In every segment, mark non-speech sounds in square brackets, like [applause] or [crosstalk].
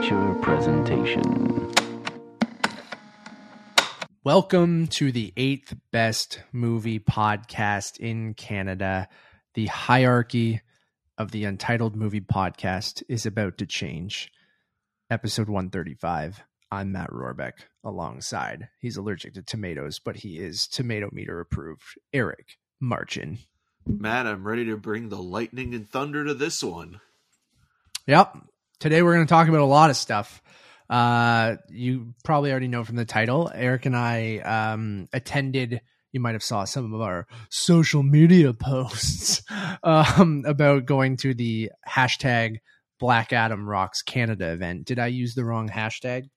amateur presentation. Welcome to the eighth best movie podcast in Canada. The hierarchy of the Untitled Movie Podcast is about to change. Episode 135. I'm Matt Rohrbeck alongside. He's allergic to tomatoes, but he is tomato meter approved. Eric Marchin. Matt, I'm ready to bring the lightning and thunder to this one. Yep. Today we're going to talk about a lot of stuff. Uh, you probably already know from the title. Eric and I um, attended. You might have saw some of our social media [laughs] posts um, about going to the hashtag Black Adam Rocks Canada event. Did I use the wrong hashtag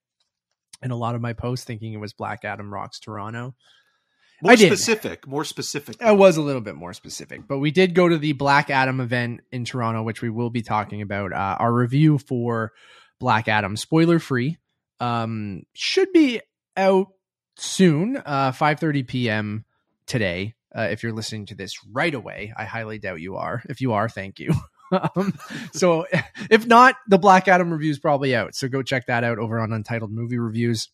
in a lot of my posts, thinking it was Black Adam Rocks Toronto? More I did. specific, more specific. It was a little bit more specific, but we did go to the Black Adam event in Toronto, which we will be talking about. Uh, our review for Black Adam, spoiler free, um, should be out soon, uh, 5:30 p.m. today. Uh, if you're listening to this right away, I highly doubt you are. If you are, thank you. [laughs] um, so [laughs] if not, the Black Adam review is probably out. So go check that out over on Untitled Movie Reviews.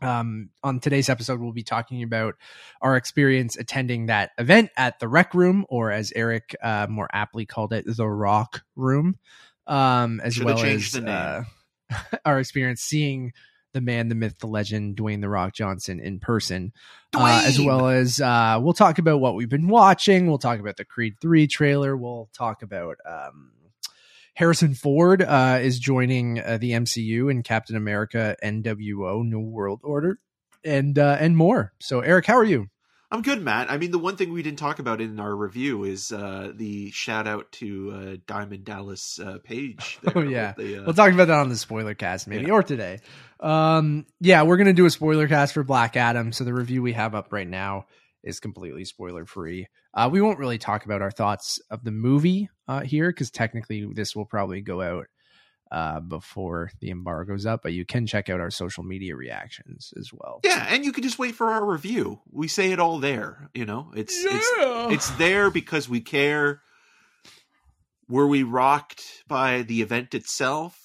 Um, on today's episode, we'll be talking about our experience attending that event at the Rec Room, or as Eric uh, more aptly called it, the Rock Room, um, as Should've well as uh, [laughs] our experience seeing the man, the myth, the legend, Dwayne the Rock Johnson in person, uh, as well as uh, we'll talk about what we've been watching. We'll talk about the Creed Three trailer. We'll talk about. Um, Harrison Ford uh, is joining uh, the MCU in Captain America NWO New World Order and uh, and more. So Eric, how are you? I'm good, Matt. I mean, the one thing we didn't talk about in our review is uh, the shout out to uh, Diamond Dallas uh, Page. [laughs] there Oh, yeah. the, uh, We'll talk about that on the spoiler cast maybe Yeah. or today. Um yeah, we're going to do a spoiler cast for Black Adam. So the review we have up right now is completely spoiler free. Uh we won't really talk about our thoughts of the movie uh here cuz technically this will probably go out uh before the embargo's up, but you can check out our social media reactions as well. yeah, and you can just wait for our review. We say it all there. You know, it's it's it's there because we care. Were we rocked by the event itself,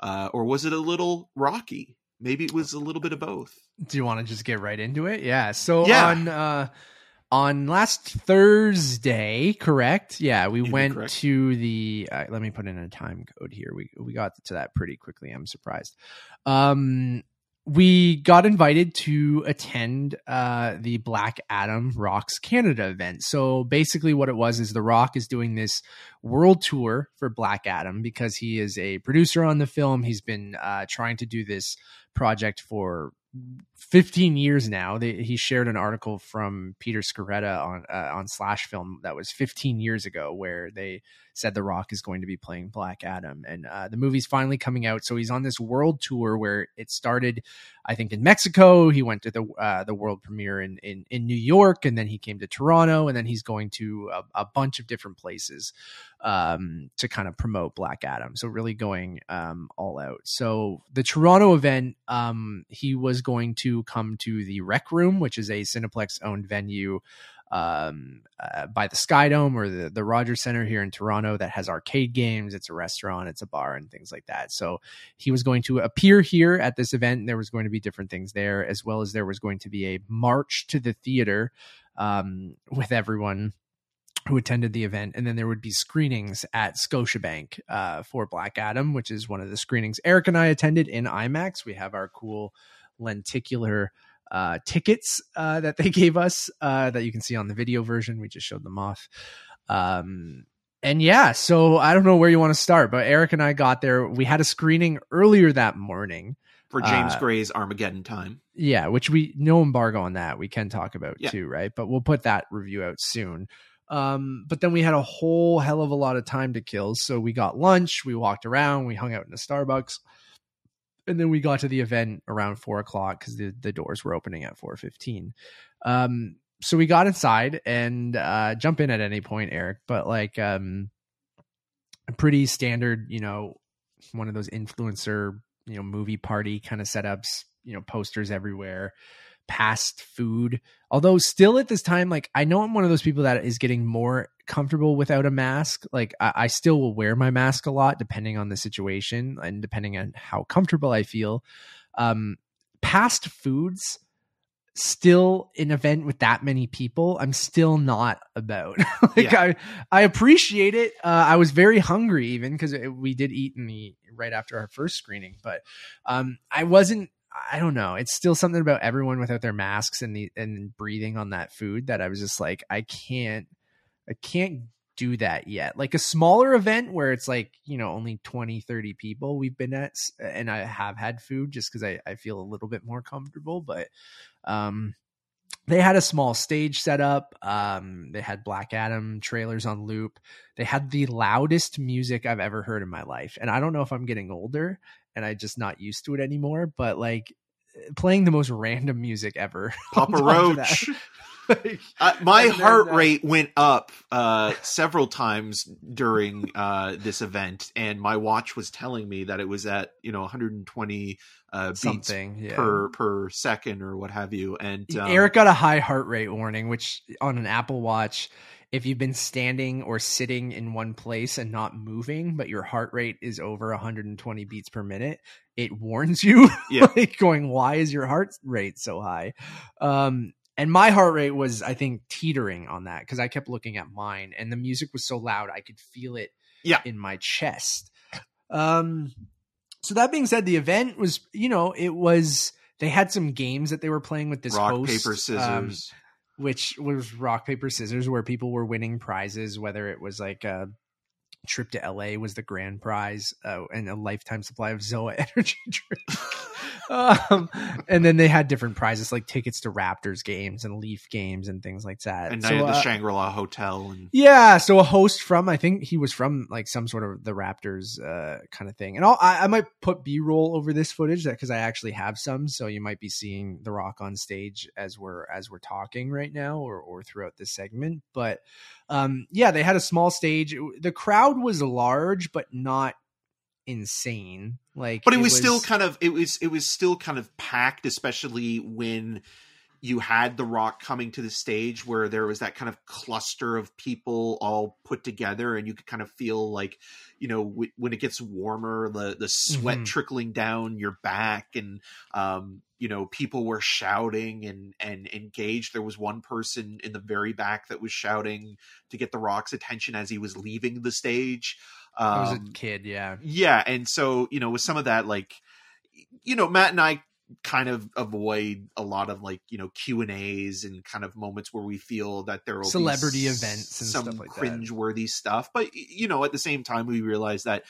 uh, or was it a little rocky? Maybe it was a little bit of both. Do you want to just get right into it? Yeah. So Yeah. on uh on last Thursday, correct? Yeah, we You'd went to the uh, let me put in a time code here. We we got to that pretty quickly. I'm surprised. Um we got invited to attend uh, the Black Adam Rocks Canada event. So basically, what it was is The Rock is doing this world tour for Black Adam because he is a producer on the film. He's been uh, trying to do this project for 15 years now. They, he shared an article from Peter Sciretta on uh, on Slash Film that was 15 years ago, where they said The Rock is going to be playing Black Adam, and uh, the movie's finally coming out. So he's on this world tour where it started, I think, in Mexico. He went to the uh, the world premiere in, in in New York, and then he came to Toronto, and then he's going to a, a bunch of different places um, to kind of promote Black Adam. So really going um, all out. So the Toronto event, um, he was going to come to the Rec Room, which is a Cineplex owned venue um, uh, by the Sky Dome or the the Rogers Center here in Toronto that has arcade games. It's a restaurant, it's a bar, and things like that. So he was going to appear here at this event. And there was going to be different things there, as well as there was going to be a march to the theater um, with everyone who attended the event, and then there would be screenings at Scotiabank uh, for Black Adam, which is one of the screenings Eric and I attended in IMAX. We have our cool lenticular uh, tickets uh, that they gave us uh, that you can see on the video version. We just showed them off. Um, and yeah, so I don't know where you want to start, but Eric and I got there. We had a screening earlier that morning. For James Uh, Gray's Armageddon time. Yeah, which we no embargo on that. We can talk about Yeah. too, right? But we'll put that review out soon. Um, but then we had a whole hell of a lot of time to kill. So we got lunch, we walked around, we hung out in the Starbucks, and then we got to the event around four o'clock because the, the doors were opening at four fifteen. Um, so we got inside and uh, jump in at any point, Eric. But like um, a pretty standard, you know, one of those influencer, you know, movie party kind of setups. You know, posters everywhere, past food. Although still at this time, like I know I'm one of those people that is getting more comfortable without a mask. Like I, I still will wear my mask a lot depending on the situation and depending on how comfortable I feel. Um, past foods still an event with that many people i'm still not about [laughs] like Yeah. i i appreciate it uh, i was very hungry even because we did eat in the right after our first screening but um i wasn't i don't know. It's still something about everyone without their masks and the and breathing on that food that i was just like i can't i can't do that yet. Like a smaller event where it's like you know only 20 30 people we've been at and i have had food just because I, I feel a little bit more comfortable but um they had a small stage set up um they had black adam trailers on loop. They had the loudest music i've ever heard in my life and i don't know if i'm getting older and i just not used to it anymore but like playing the most random music ever [laughs] Papa top of that. Roach. [laughs] Like, Uh, my heart rate went up uh, several times during uh, this event, and my watch was telling me that it was at you know 120 uh, beats something yeah. per per second or what have you. And um, Eric got a high heart rate warning, which on an Apple Watch, if you've been standing or sitting in one place and not moving, but your heart rate is over 120 beats per minute, it warns you, [laughs] Yeah. like going, "Why is your heart rate so high?" Um, and my heart rate was, I think, teetering on that because I kept looking at mine, and the music was so loud I could feel it Yeah. in my chest. Um, so that being said, the event was, you know, it was. They had some games that they were playing with this rock host, paper um, scissors. Which was rock paper scissors where people were winning prizes whether it was like a trip to la was the grand prize uh, and a lifetime supply of zoa [laughs] energy drink. [laughs] Um, and then they had different prizes like tickets to raptors games and leaf games and things like that and So, Night at the uh, Shangri La Hotel, and yeah, so a host from I think he was from like some sort of the Raptors uh, kind of thing, and I'll, I I might put B roll over this footage because I actually have some, so you might be seeing The Rock on stage as we're as we're talking right now, or or throughout this segment. But um, yeah, they had a small stage. The crowd was large, but not insane. Like, but it, was, still kind of it was it was still kind of packed, especially when you had the rock coming to the stage where there was that kind of cluster of people all put together and you could kind of feel like you know w- when it gets warmer the the sweat Mhm. trickling down your back and um you know people were shouting and and engaged there was one person in the very back that was shouting to get the rock's attention as he was leaving the stage I was um, a kid, yeah. yeah and so you know with some of that like you know matt and i kind of avoid a lot of like you know q and a's and kind of moments where we feel that there will Celebrity events and some stuff like that. cringe-worthy stuff but you know at the same time we realize that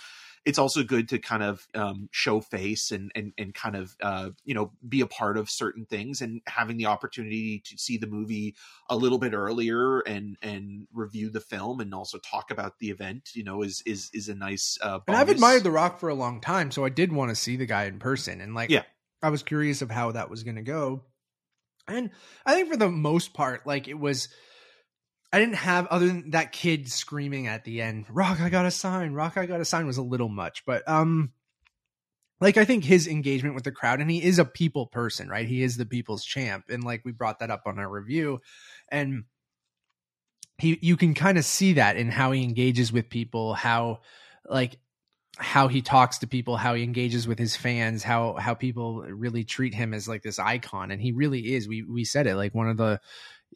it's also good to kind of um, show face and, and and kind of uh, you know be a part of certain things and having the opportunity to see the movie a little bit earlier and and review the film and also talk about the event you know is is is a nice uh, And I've admired The Rock for a long time, so I did want to see the guy in person. And like, Yeah. I was curious of how that was going to go. And I think for the most part, like it was, I didn't have other than that kid screaming at the end, "Rock, I got a sign! Rock, I got a sign!" was a little much, but um, like I think his engagement with the crowd, and he is a people person, right? He is the people's champ, and like we brought that up on our review, and he you can kind of see that in how he engages with people, how like how he talks to people, how he engages with his fans, how how people really treat him as like this icon, and he really is. We we said it like one of the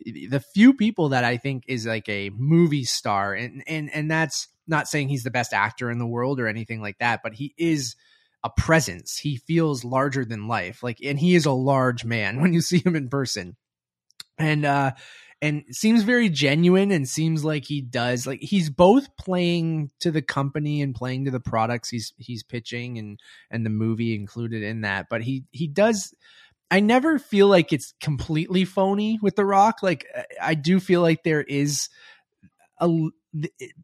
the few people that I think is like a movie star, and and and that's not saying he's the best actor in the world or anything like that, but he is a presence. He feels larger than life, like, and he is a large man [laughs] when you see him in person, and uh and seems very genuine and seems like he does like he's both playing to the company and playing to the products he's he's pitching and and the movie included in that but he he does i never feel like it's completely phony with the rock. Like i do feel like there is a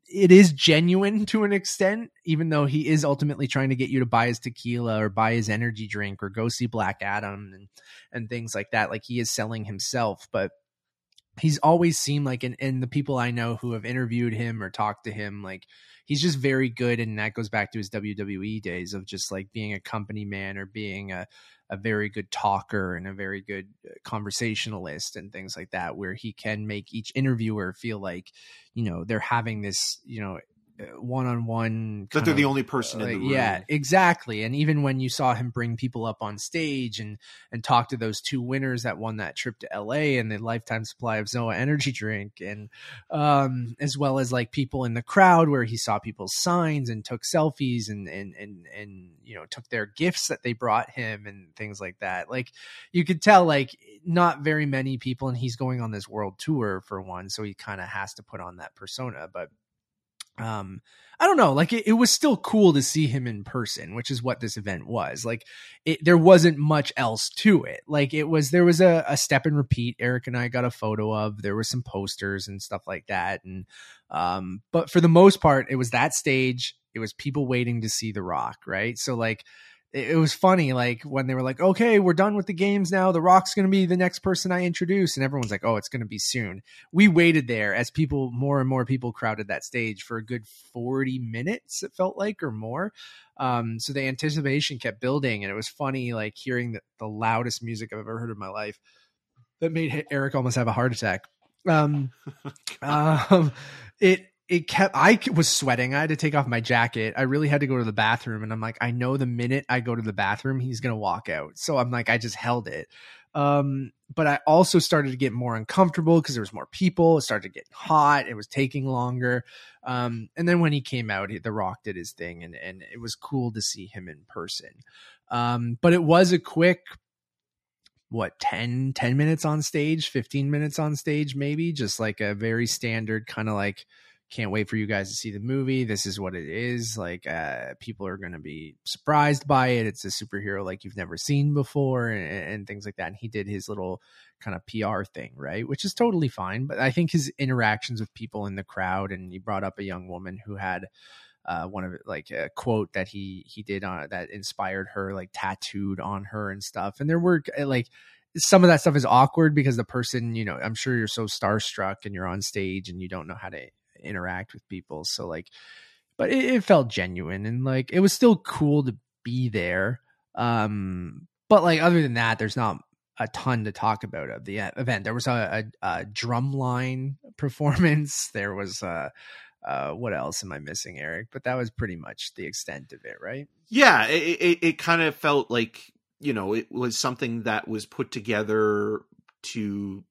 it is genuine to an extent even though he is ultimately trying to get you to buy his tequila or buy his energy drink or go see black adam and and things like that. Like he is selling himself but he's always seemed like and, and the people I know who have interviewed him or talked to him, like he's just very good. And that goes back to his WWE days of just like being a company man or being a a very good talker and a very good uh, conversationalist and things like that where he can make each interviewer feel like you know they're having this you know one on one. That they're the only person in the room. Yeah, exactly. And even when you saw him bring people up on stage and and talk to those two winners that won that trip to LA and the lifetime supply of Zoa energy drink, and um, as well as like people in the crowd where he saw people's signs and took selfies and and and and you know took their gifts that they brought him and things like that. Like you could tell, like not very many people, and he's going on this world tour for one, so he kind of has to put on that persona, but um i don't know like it, it, was still cool to see him in person which is what this event was like it, there wasn't much else to it like it was there was a, a step and repeat eric and i got a photo of there were some posters and stuff like that and um but for the most part it was that stage it was people waiting to see the rock right? So like it was funny like when they were like okay we're done with the games now. The rock's going to be the next person i introduce. And everyone's like oh it's going to be soon. We waited there as people more and more people crowded that stage for a good 40 minutes it felt like or more. Um, so the anticipation kept building and it was funny like hearing the, the loudest music i've ever heard in my life that made eric almost have a heart attack. Um, [laughs] um it it kept i was sweating. I had to take off my jacket. I really had to go to the bathroom and i'm like i know the minute i go to the bathroom he's gonna walk out. So i'm like i just held it. Um, but i also started to get more uncomfortable because there was more people. It started to get hot. It was taking longer. Um, and then when he came out the rock did his thing and, and it was cool to see him in person. Um, but it was a quick what 10 10 minutes on stage 15 minutes on stage maybe? Just like a very standard kind of like can't wait for you guys to see the movie. This is what it is. Like, uh, people are going to be surprised by it. It's a superhero like you've never seen before, and, and, things like that. And he did his little kind of PR thing, right? Which is totally fine. But I think his interactions with people in the crowd, and he brought up a young woman who had. Uh, one of like a quote that he he did on that inspired her, like tattooed on her and stuff. And there were like some of that stuff is awkward because the person, you know, I'm sure you're so starstruck and you're on stage and you don't know how to interact with people. So like, but it, it felt genuine and like it was still cool to be there. Um, but like other than that, there's not a ton to talk about of the event. There was a, a, a drumline [laughs] performance. There was a, uh, what else am I missing, Eric? But that was pretty much the extent of it, right? Yeah, it, it, it kind of felt like you know it was something that was put together to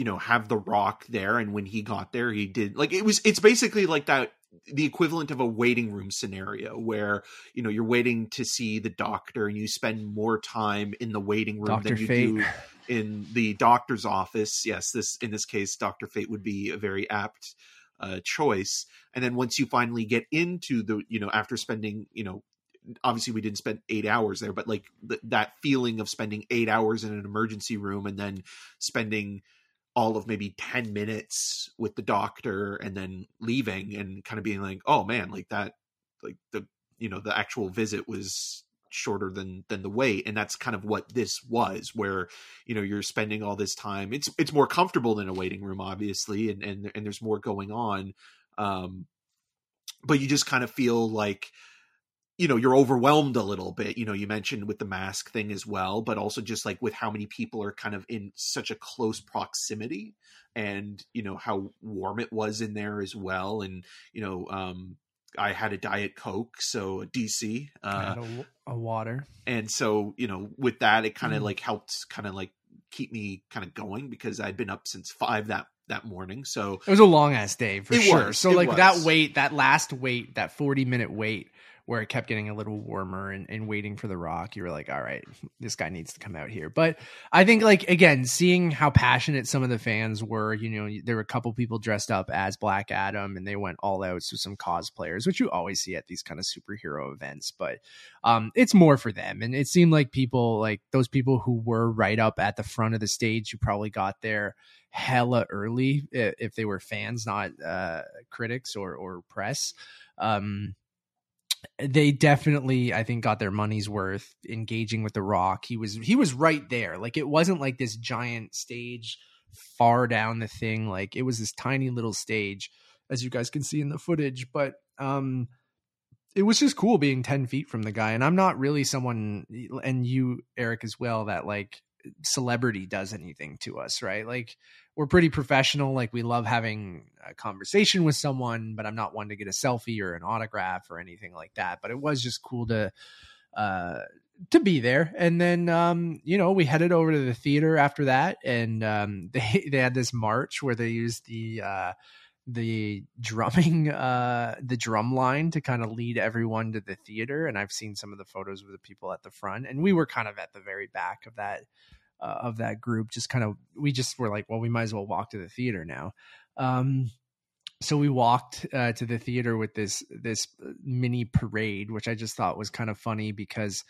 you know have the rock there and when he got there he did like it was it's basically like that the equivalent of a waiting room scenario where you know you're waiting to see the doctor and you spend more time in the waiting room Dr. than you Fate. do in the doctor's office yes this in this case dr fate would be a very apt uh, choice and then once you finally get into the you know after spending you know obviously we didn't spend eight hours there but like th- that feeling of spending eight hours in an emergency room and then spending all of maybe 10 minutes with the doctor and then leaving and kind of being like oh man like that like the you know the actual visit was shorter than than the wait. And that's kind of what this was where you know you're spending all this time it's it's more comfortable than a waiting room obviously and and, and there's more going on um but you just kind of feel like you know you're overwhelmed a little bit you know you mentioned with the mask thing as well but also just like with how many people are kind of in such a close proximity and you know how warm it was in there as well and you know um I had a diet coke, so a DC, uh, a, a, water, and so you know with that it kind of mm. like helped kind of like keep me kind of going because I'd been up since five that that morning. So it was a long ass day for sure. Was, so like was. that wait, that last wait, that forty minute wait where it kept getting a little warmer and, and waiting for the rock you were like all right this guy needs to come out here. But i think like again seeing how passionate some of the fans were you know there were a couple people dressed up as black adam and they went all out with some cosplayers which you always see at these kind of superhero events but um it's more for them. And it seemed like people like those people who were right up at the front of the stage who probably got there hella early if they were fans not uh critics or or press. Um they definitely i think got their money's worth engaging with the rock he was he was right there like it wasn't like this giant stage far down the thing. Like it was this tiny little stage, as you guys can see in the footage. But um, it was just cool being 10 feet from the guy. And I'm not really someone, and you, Eric, as well, that like celebrity does anything to us, right? Like we're pretty professional. Like we love having a conversation with someone, but I'm not one to get a selfie or an autograph or anything like that. But it was just cool to, uh, to be there. And then, um, you know, we headed over to the theater after that, and um, [laughs] they they had this march where they used the uh, the drumming, [laughs] uh, the drum line to kind of lead everyone to the theater. And I've seen some of the photos of the people at the front, and we were kind of at the very back of that uh, of that group. Just kind of, we just were like, well, we might as well walk to the theater now. Um, so we walked uh, to the theater with this this mini parade, which I just thought was kind of funny because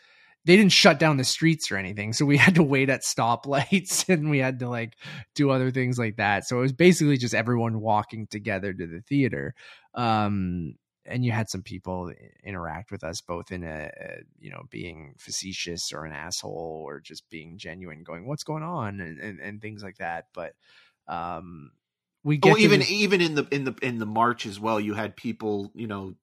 they didn't shut down the streets or anything. So we [laughs] had to wait at stoplights [laughs] and we had to like do other things like that. So it was basically just everyone walking together to the theater. Um, and you had some people interact with us both in a, a, you know being facetious or an asshole or just being genuine going what's going on? and, and, and things like that but um we get well, even this- even in the in the in the march as well you had people you know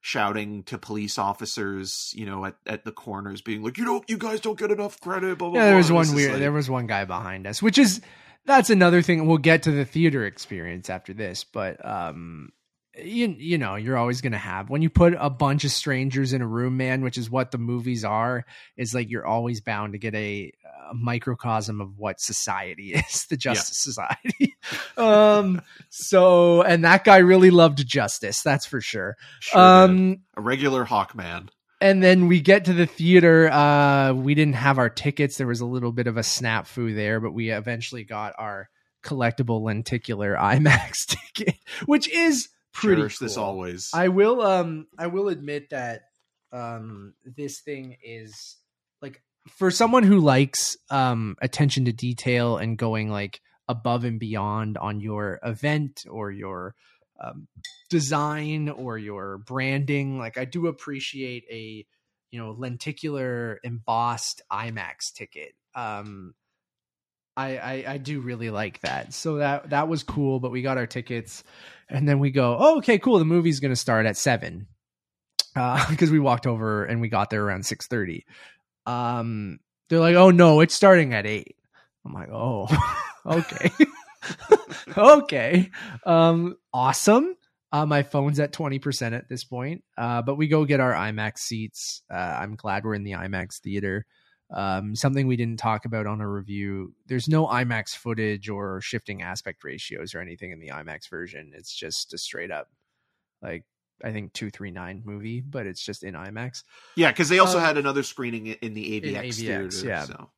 shouting to police officers you know at, at the corners being like you don't you guys don't get enough credit blah, blah, yeah there was And one weird like- there was one guy behind us which is that's another thing we'll get to the theater experience after this but um you, you know you're always going to have when you put a bunch of strangers in a room man which is what the movies are is like you're always bound to get a, a microcosm of what society [laughs] is the justice society. [laughs] Um so and that guy really loved justice that's for sure. Sure did. um a regular hawkman. and then we get to the theater uh we didn't have our tickets there was a little bit of a snafu there but we eventually got our collectible lenticular [laughs] imax ticket which is pretty Cherish this always. I will um i will admit that um this thing is like for someone who likes um attention to detail and going like above and beyond on your event or your um, design or your branding like i do appreciate a you know lenticular embossed imax ticket. Um I, I i do really like that. So that that was cool but we got our tickets and then we go oh okay cool the movie's gonna start at seven. Uh [laughs] because we walked over and we got there around six thirty. um they're like oh no it's starting at eight. I'm like oh [laughs] okay. [laughs] Okay. Um awesome. Uh, my phone's at 20% at this point uh, but we go get our imax seats. Uh, i'm glad we're in the imax theater um, something we didn't talk about on a review there's no imax footage or shifting aspect ratios or anything in the imax version it's just a straight up like i think 239 movie but it's just in imax yeah because they also um, had another screening in the avx, AVX, theater yeah. so.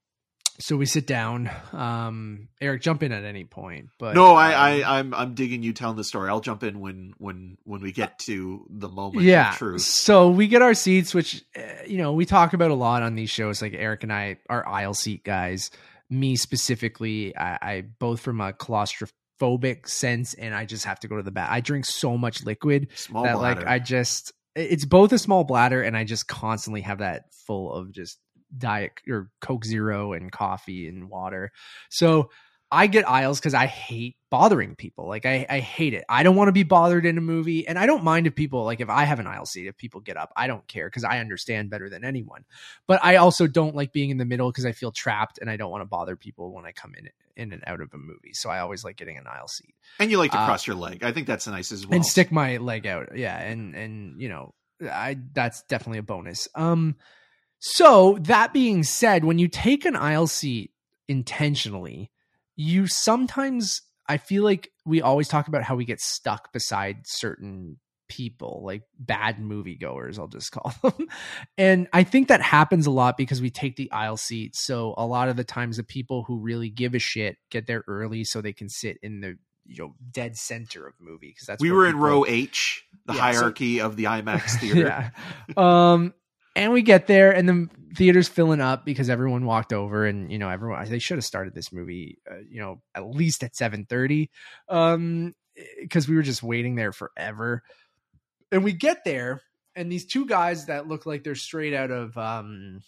So we sit down. Um eric jump in at any point but no um, I, I i'm i'm digging you telling the story. I'll jump in when when when we get to the moment yeah of truth. so we get our seats which uh, you know we talk about a lot on these shows. Like eric and i are aisle seat guys. Me specifically i, I both from a claustrophobic sense and i just have to go to the back i drink so much liquid small that bladder. like i just it's both a small bladder and i just constantly have that full of just diet or coke zero and coffee and water. So i get aisles because i hate bothering people. Like I, I hate it. I don't want to be bothered in a movie and i don't mind if people like if i have an aisle seat if people get up i don't care because i understand better than anyone. But i also don't like being in the middle because i feel trapped and i don't want to bother people when i come in in and out of a movie. So i always like getting an aisle seat. And you like to uh, cross your leg. I think that's nice as well. and stick my leg out. Yeah and and you know i that's definitely a bonus. Um so that being said when you take an aisle seat intentionally you sometimes i feel like we always talk about how we get stuck beside certain people like bad moviegoers i'll just [laughs] call them and i think that happens a lot because we take the aisle seat so a lot of the times the people who really give a shit get there early so they can sit in the you know dead center of movie because that's we were in row H, the Yeah, so- hierarchy of the [laughs] IMAX theater. yeah. Um, and we get there, and the theater's filling up because everyone walked over, and you know, everyone they should have started this movie, uh, you know, at least at seven thirty, um, because we were just waiting there forever. And we get there, and these two guys that look like they're straight out of um,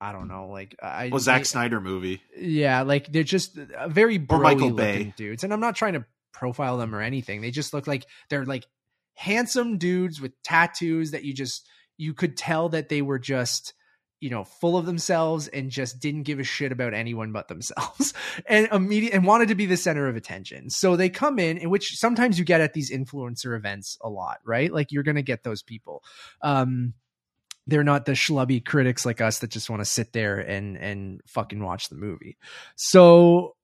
I don't know, like I Well, Zack Snyder movie. Yeah, like they're just uh, very Or Michael Bay. dudes, and I'm not trying to profile them or anything. They just look like they're like handsome dudes with tattoos that you just you could tell that they were just you know full of themselves and just didn't give a shit about anyone but themselves [laughs] and immediate and wanted to be the center of attention. So they come in in which sometimes you get at these influencer events a lot right? Like you're gonna get those people. Um they're not the schlubby critics like us that just want to sit there and and fucking watch the movie. So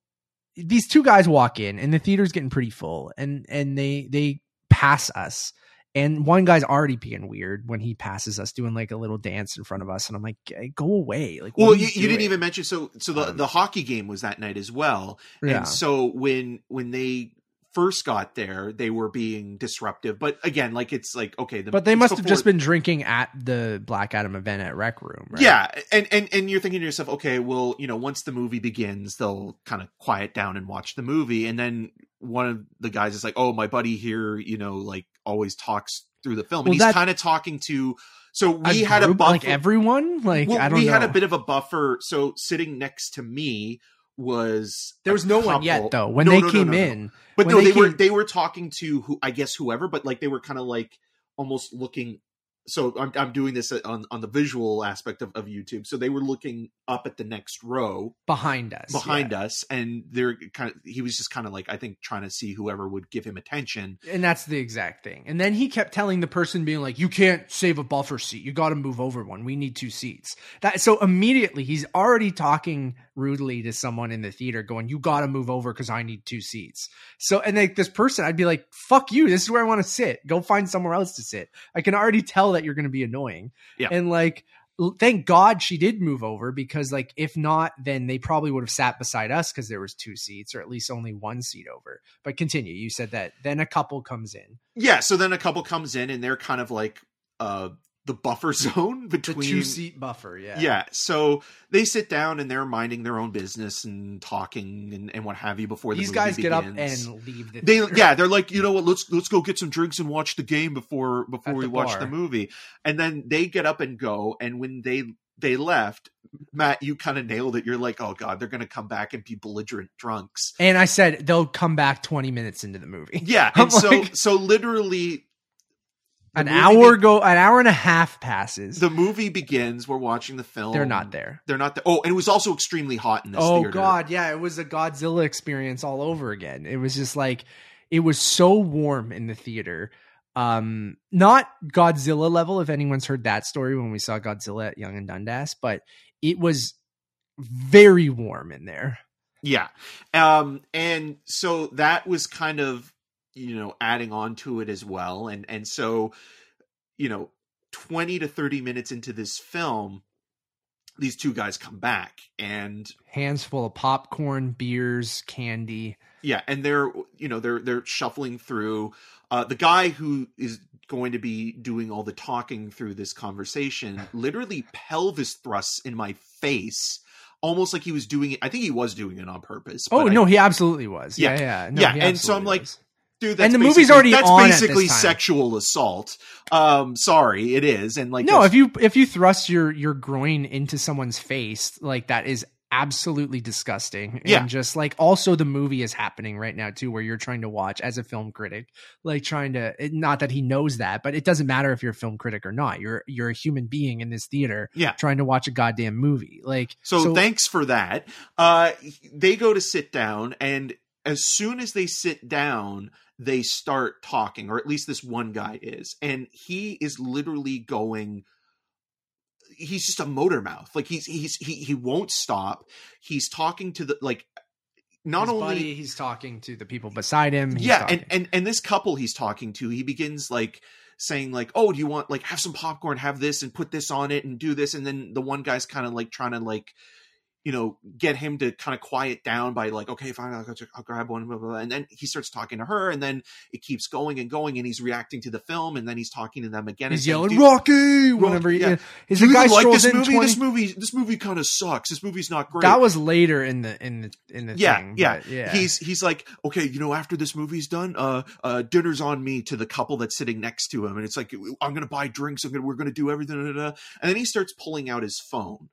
these two guys walk in and the theater's getting pretty full and and they they pass us and one guy's already being weird when he passes us doing like a little dance in front of us and i'm like go away like Well, you, you didn't even mention so so the Um, the hockey game was that night as well. yeah And so when when they first got there, they were being disruptive. But again, like it's like okay, the, but they must have before- just been drinking at the black adam event at rec room right? Yeah, and, and and you're thinking to yourself, okay, well, you know, once the movie begins, they'll kind of quiet down and watch the movie, and then one of the guys is like, "Oh, my buddy here, you know, like always talks through the film," and Well, he's that- kind of talking to. So A we had a buffer. like everyone like well, i don't we know had a bit of a buffer. So sitting next to me was there was no one yet though when No, they no, came no, in But when no, they they, were they were talking to who I guess whoever, but like they were kind of like almost looking. So I'm I'm doing this on on the visual aspect of, of YouTube. So they were looking up at the next row behind us behind yeah. us, and they're kind of he was just kind of like I think trying to see whoever would give him attention. And that's the exact thing. And then he kept telling the person being like, "You can't save a buffer seat. You got to move over one. We need two seats." That so immediately he's already talking rudely to someone in the theater, going, "You got to move over because I need two seats." So and like this person, I'd be like, "Fuck you. This is where I want to sit. Go find somewhere else to sit." I can already tell that you're going to be annoying. Yeah. And like. Thank God she did move over because, like, if not, then they probably would have sat beside us because there was two seats or at least only one seat over. But continue. You said that. Then a couple comes in. Yeah. So then a couple comes in, and they're kind of like uh the buffer [laughs] zone the between two seat buffer yeah. Yeah. So they sit down and they're minding their own business and talking and, and what have you before the these guys get up and leave the they yeah they're like you know what? Let's let's go get some drinks and watch the game before before At we the watch bar. the movie. And then they get up and go and when they they left matt you kind of nailed it. You're like oh god they're gonna come back and be belligerent drunks. And i said they'll come back 20 minutes into the movie. Yeah [laughs] I'm and so like- so literally the an hour be- go an hour and a half passes. The movie begins we're watching the film. They're not there. They're not there. Oh and it was also extremely hot in this theater. oh theater. God yeah it was a godzilla experience all over again. It was just like it was so warm in the theater. Um not godzilla level if anyone's heard that story when we saw godzilla at Yonge and dundas but it was very warm in there. Yeah. Um and so that was kind of you know adding on to it as well. And and so you know 20 to 30 minutes into this film these two guys come back and hands full of popcorn beers candy. Yeah and they're you know they're they're shuffling through. Uh the guy who is going to be doing all the talking through this conversation [laughs] literally pelvis thrusts in my face almost like he was doing it i think he was doing it on purpose Oh but I- no, he absolutely was. Yeah, Yeah. yeah, No, Yeah, and so I'm absolutely like, dude And that's the movie's already that's on at this basically sexual assault um sorry it is and like no, if you if you thrust your your groin into someone's face, like that is absolutely disgusting. Yeah. And just like also the movie is happening right now too, where you're trying to watch as a film critic, like trying to it- not that he knows that, but it doesn't matter if you're a film critic or not. You're you're a human being in this theater, Yeah. trying to watch a goddamn movie. Like so, thanks for that uh they go to sit down and as soon as they sit down they start talking or at least this one guy is and he is literally going he's just a motor mouth like he's he's he, he won't stop he's talking to the like not his only buddy, he's talking to the people beside him. he's yeah talking- and, and and this couple he's talking to he begins like saying like oh do you want like have some popcorn have this and put this on it and do this and then the one guy's kind of like trying to like you know get him to kind of quiet down by like okay fine I'll, I'll grab one blah, blah, blah. and then he starts talking to her and then it keeps going and going and he's reacting to the film and then he's talking to them again he's saying, yelling "Dude, Rocky whenever he, yeah. do you guy like this movie 20 this movie this movie kind of sucks this movie's not great That was later in the in the in the yeah thing, yeah yeah. he's he's like okay you know after this movie's done uh uh dinner's on me to the couple that's sitting next to him and it's like i'm gonna buy drinks i'm gonna we're gonna do everything da, da. and then he starts pulling out his phone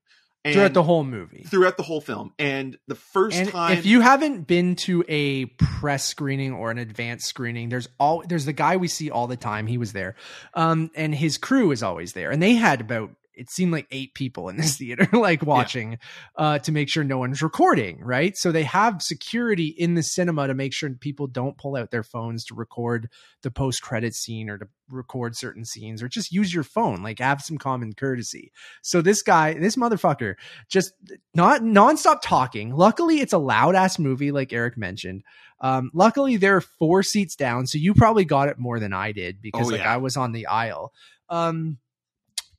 and throughout the whole movie. throughout the whole film. And the first And time, if you haven't been to a press screening or an advanced screening, there's all there's the guy we see all the time. He was there, um, and his crew is always there, and they had about it seemed like eight people in this [laughs] theater, like watching, uh, to make sure no one's recording, right? So they have security in the cinema to make sure people don't pull out their phones to record the post credit scene or to record certain scenes or just use your phone, like have some common courtesy. So this guy, this motherfucker, just not nonstop talking. Luckily, it's a loud ass movie, like Eric mentioned. Um, luckily, there are four seats down, so you probably got it more than I did because Oh, like yeah. I was on the aisle. Um,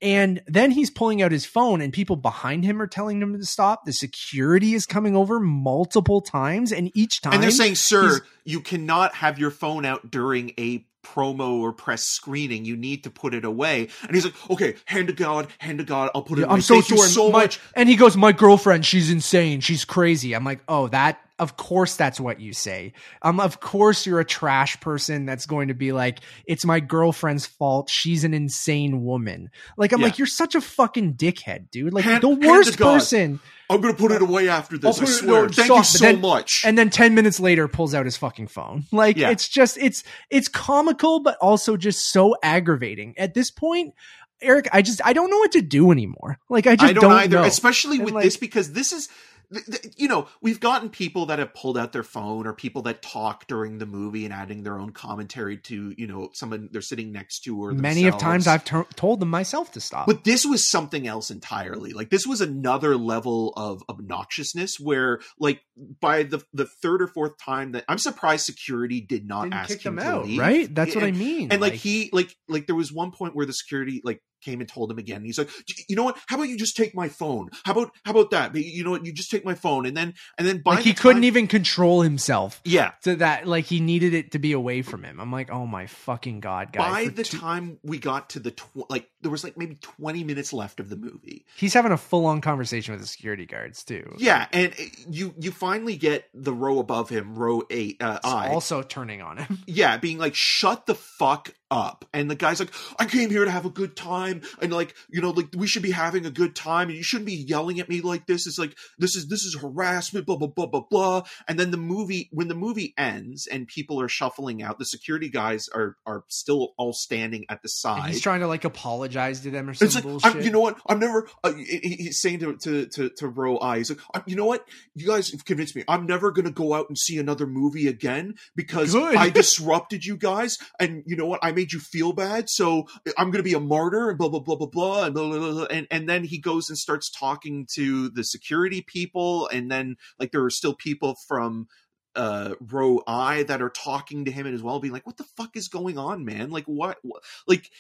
and then he's pulling out his phone, and people behind him are telling him to stop. The security is coming over multiple times, and each time and they're saying, "Sir, you cannot have your phone out during a." promo or press screening you need to put it away and he's like okay hand to god hand to god i'll put it Yeah, away. I'm so Thank sorry. so my, much And he goes, "My girlfriend, she's insane. She's crazy." I'm like, "Oh, that of course that's what you say. Um of course you're a trash person that's going to be like, "It's my girlfriend's fault. She's an insane woman." Like I'm Yeah. like, "You're such a fucking dickhead, dude." Like Hand- the worst person. i'm gonna put it away after this it- swear no, thank stop, you so then- much And then 10 minutes later pulls out his fucking phone. [laughs] Like Yeah. it's just it's it's comical but also just so aggravating. At this point, Eric, I just I don't know what to do anymore. Like I just I don't, either, know. especially And, with like- this because this is, th- th- you know, we've gotten people that have pulled out their phone or people that talk during the movie and adding their own commentary to, you know, someone they're sitting next to or Many of times. I've to- told them myself to stop. But this was something else entirely. Like this was another level of obnoxiousness where, like, by the the third or fourth time that I'm surprised security did not Didn't ask kick him out, leave. right? That's what I mean. And like, he like like there was one point where the security like came and told him again. He's like, you know what? How about you just take my phone? How about how about that? You know what? You just take my phone, and then and then by like he the couldn't time- even control himself Yeah. to that. Like he needed it to be away from him. I'm like, oh my fucking god, guy. By the two- time we got to the tw- like, there was like maybe twenty minutes left of the movie. he's having a full on conversation with the security guards too. Yeah, and you you finally get the row above him, row eight, uh, I. also turning on him. yeah, being like, "Shut the fuck up!" And the guy's like, "I came here to have a good time, and like, you know, like we should be having a good time, and you shouldn't be yelling at me like this. It's like this is this is harassment, blah blah blah blah blah." And then the movie, when the movie ends and people are shuffling out, the security guys are are still all standing at the And side. he's trying to like apologize to them or something It's like. I'm, you know what? I'm never. Uh, he- he- he's saying to to to, to Row I, he's like, you know what? You guys have convinced me. I'm never going to go out and see another movie again because Good. I [laughs] disrupted you guys, and you know what? I made you feel bad, so I'm going to be a martyr and blah blah blah blah blah and blah, blah, blah. And and then he goes and starts talking to the security people, and then like there are still people from uh row I that are talking to him as well, being like, "What the fuck is going on, man? Like what? what? Like."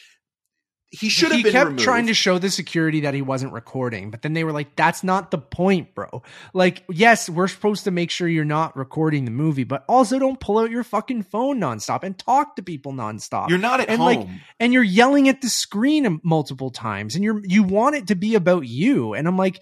He should have he been kept removed. trying to show the security that he wasn't recording, but then they were like, "That's not the point, bro. Like, yes, we're supposed to make sure you're not recording the movie, but also don't pull out your fucking phone nonstop and talk to people nonstop. You're not at And, home. like, and you're yelling at the screen multiple times, and you're you want it to be about you. And I'm like,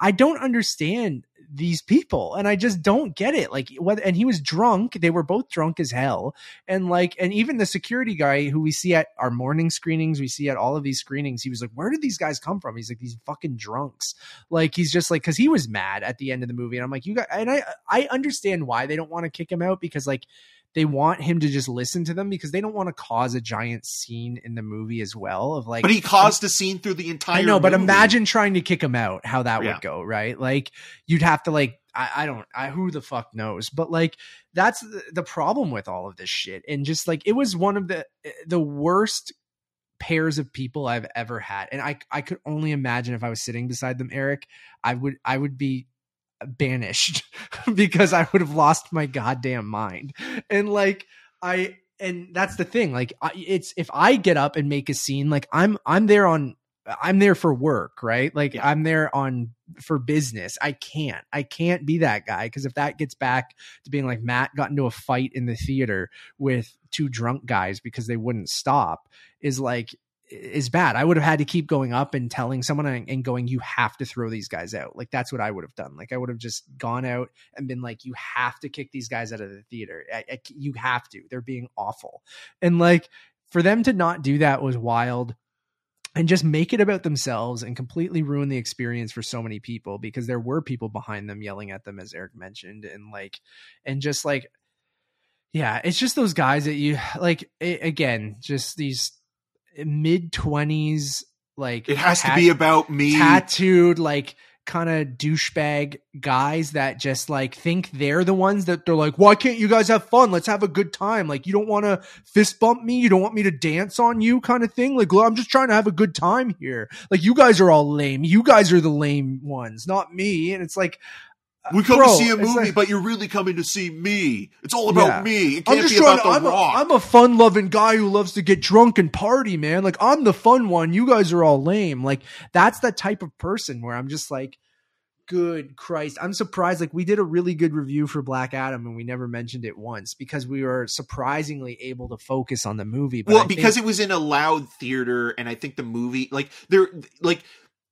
I don't understand these people and i just don't get it. Like what and he was drunk. They were both drunk as hell. And like and even the security guy who we see at our morning screenings we see at all of these screenings he was like where did these guys come from? He's like these fucking drunks. Like he's just like because he was mad at the end of the movie. And i'm like you guys and i i understand why they don't want to kick him out because like they want him to just listen to them because they don't want to cause a giant scene in the movie as well of like but he caused a scene through the entire. I know, but imagine trying to kick him out, how that Yeah. would go, right? Like you'd have to like I, I don't I who the fuck knows. But like that's the, the problem with all of this shit. And just like it was one of the the worst pairs of people I've ever had. And I I could only imagine if I was sitting beside them, Eric, I would I would be banished [laughs] because I would have lost my goddamn mind. And like I and that's the thing like I, it's if I get up and make a scene like I'm I'm there on I'm there for work, right? Like Yeah. I'm there on for business. I can't. I can't be that guy because if that gets back to being like Matt got into a fight in the theater with two drunk guys because they wouldn't stop is like is bad. I would have had to keep going up and telling someone and, going, you have to throw these guys out. Like that's what I would have done. Like I would have just gone out and been like, you have to kick these guys out of the theater. I, I, you have to. They're being awful. And like for them to not do that was wild. and just make it about themselves and completely ruin the experience for so many people because there were people behind them yelling at them as Eric mentioned and like and just like yeah it's just those guys that you like a- again just these mid 20s like It has to be about me. tattooed like kind of douchebag guys that just like think they're the ones that they're like why can't you guys have fun? Let's have a good time. Like you don't want to fist bump me. You don't want me to dance on you kind of thing. Like i'm just trying to have a good time here. Like you guys are all lame. You guys are the lame ones not me. And it's like we come bro, to see a movie, like- but you're really coming to see me. It's all about Yeah. me. It I'm just be trying. about the I'm, a, rock. I'm a fun-loving guy who loves to get drunk and party, man. Like I'm the fun one. You guys are all lame. Like that's the type of person where I'm just like, good Christ. I'm surprised. Like we did a really good review for Black Adam and we never mentioned it once because we were surprisingly able to focus on the movie. But well I think- because it was in a loud theater and i think the movie like there like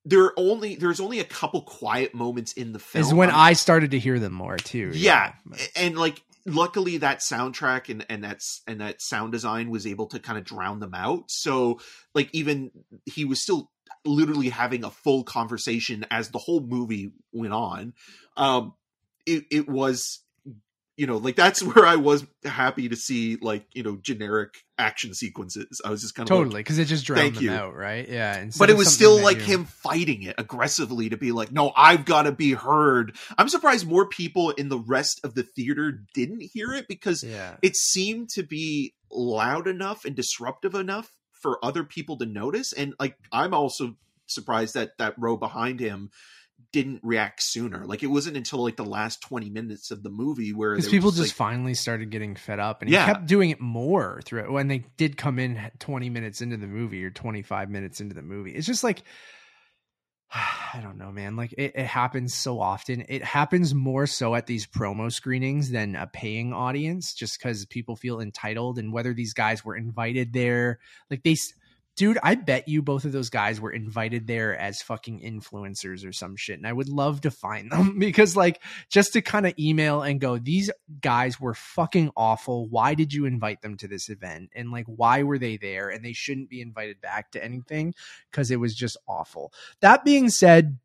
there are only there's only a couple quiet moments in the film. Is when I'm- I started to hear them more too. yeah. And like luckily that soundtrack and and that's and that sound design was able to kind of drown them out. So like even he was still literally having a full conversation as the whole movie went on. Um it, it was you know like that's [laughs] where i was happy to see like you know generic action sequences i was just kind of Totally, because it just drowned them you. out, right? Yeah, but it was still like you- him fighting it aggressively to be like, no, I've got to be heard. I'm surprised more people in the rest of the theater didn't hear it because Yeah, it seemed to be loud enough and disruptive enough for other people to notice. And like, I'm also surprised that that row behind him didn't react sooner. Like, it wasn't until like the last 20 minutes of the movie where because they were people just like, finally started getting fed up and Yeah. he kept doing it more through when they did come in 20 minutes into the movie or 25 minutes into the movie it's just like [sighs] i don't know man like it, it happens so often it happens more so at these promo screenings than a paying audience just because people feel entitled and whether these guys were invited there like they dude i bet you both of those guys were invited there as fucking influencers or some shit and i would love to find [laughs] them because like just to kind of email and go, these guys were fucking awful. Why did you invite them to this event? And like, why were they there? And they shouldn't be invited back to anything because it was just awful. That being said,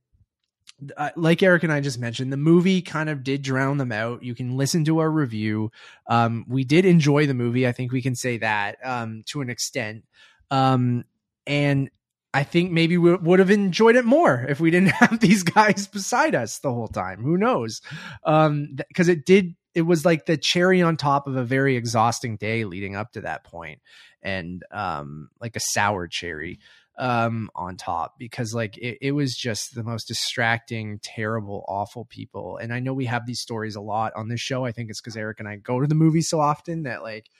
uh, like Eric and I just mentioned, the movie kind of did drown them out. You can listen to our review. Um, we did enjoy the movie. I think we can say that um, to an extent. Um, and I think maybe we would have enjoyed it more if we didn't [laughs] have these guys beside us the whole time. Who knows? Um, because it did. It was like the cherry on top of a very exhausting day leading up to that point, and um, like a sour cherry um on top because like it, it was just the most distracting terrible awful people and i know we have these stories a lot on this show i think it's because eric and i go to the movies so often that like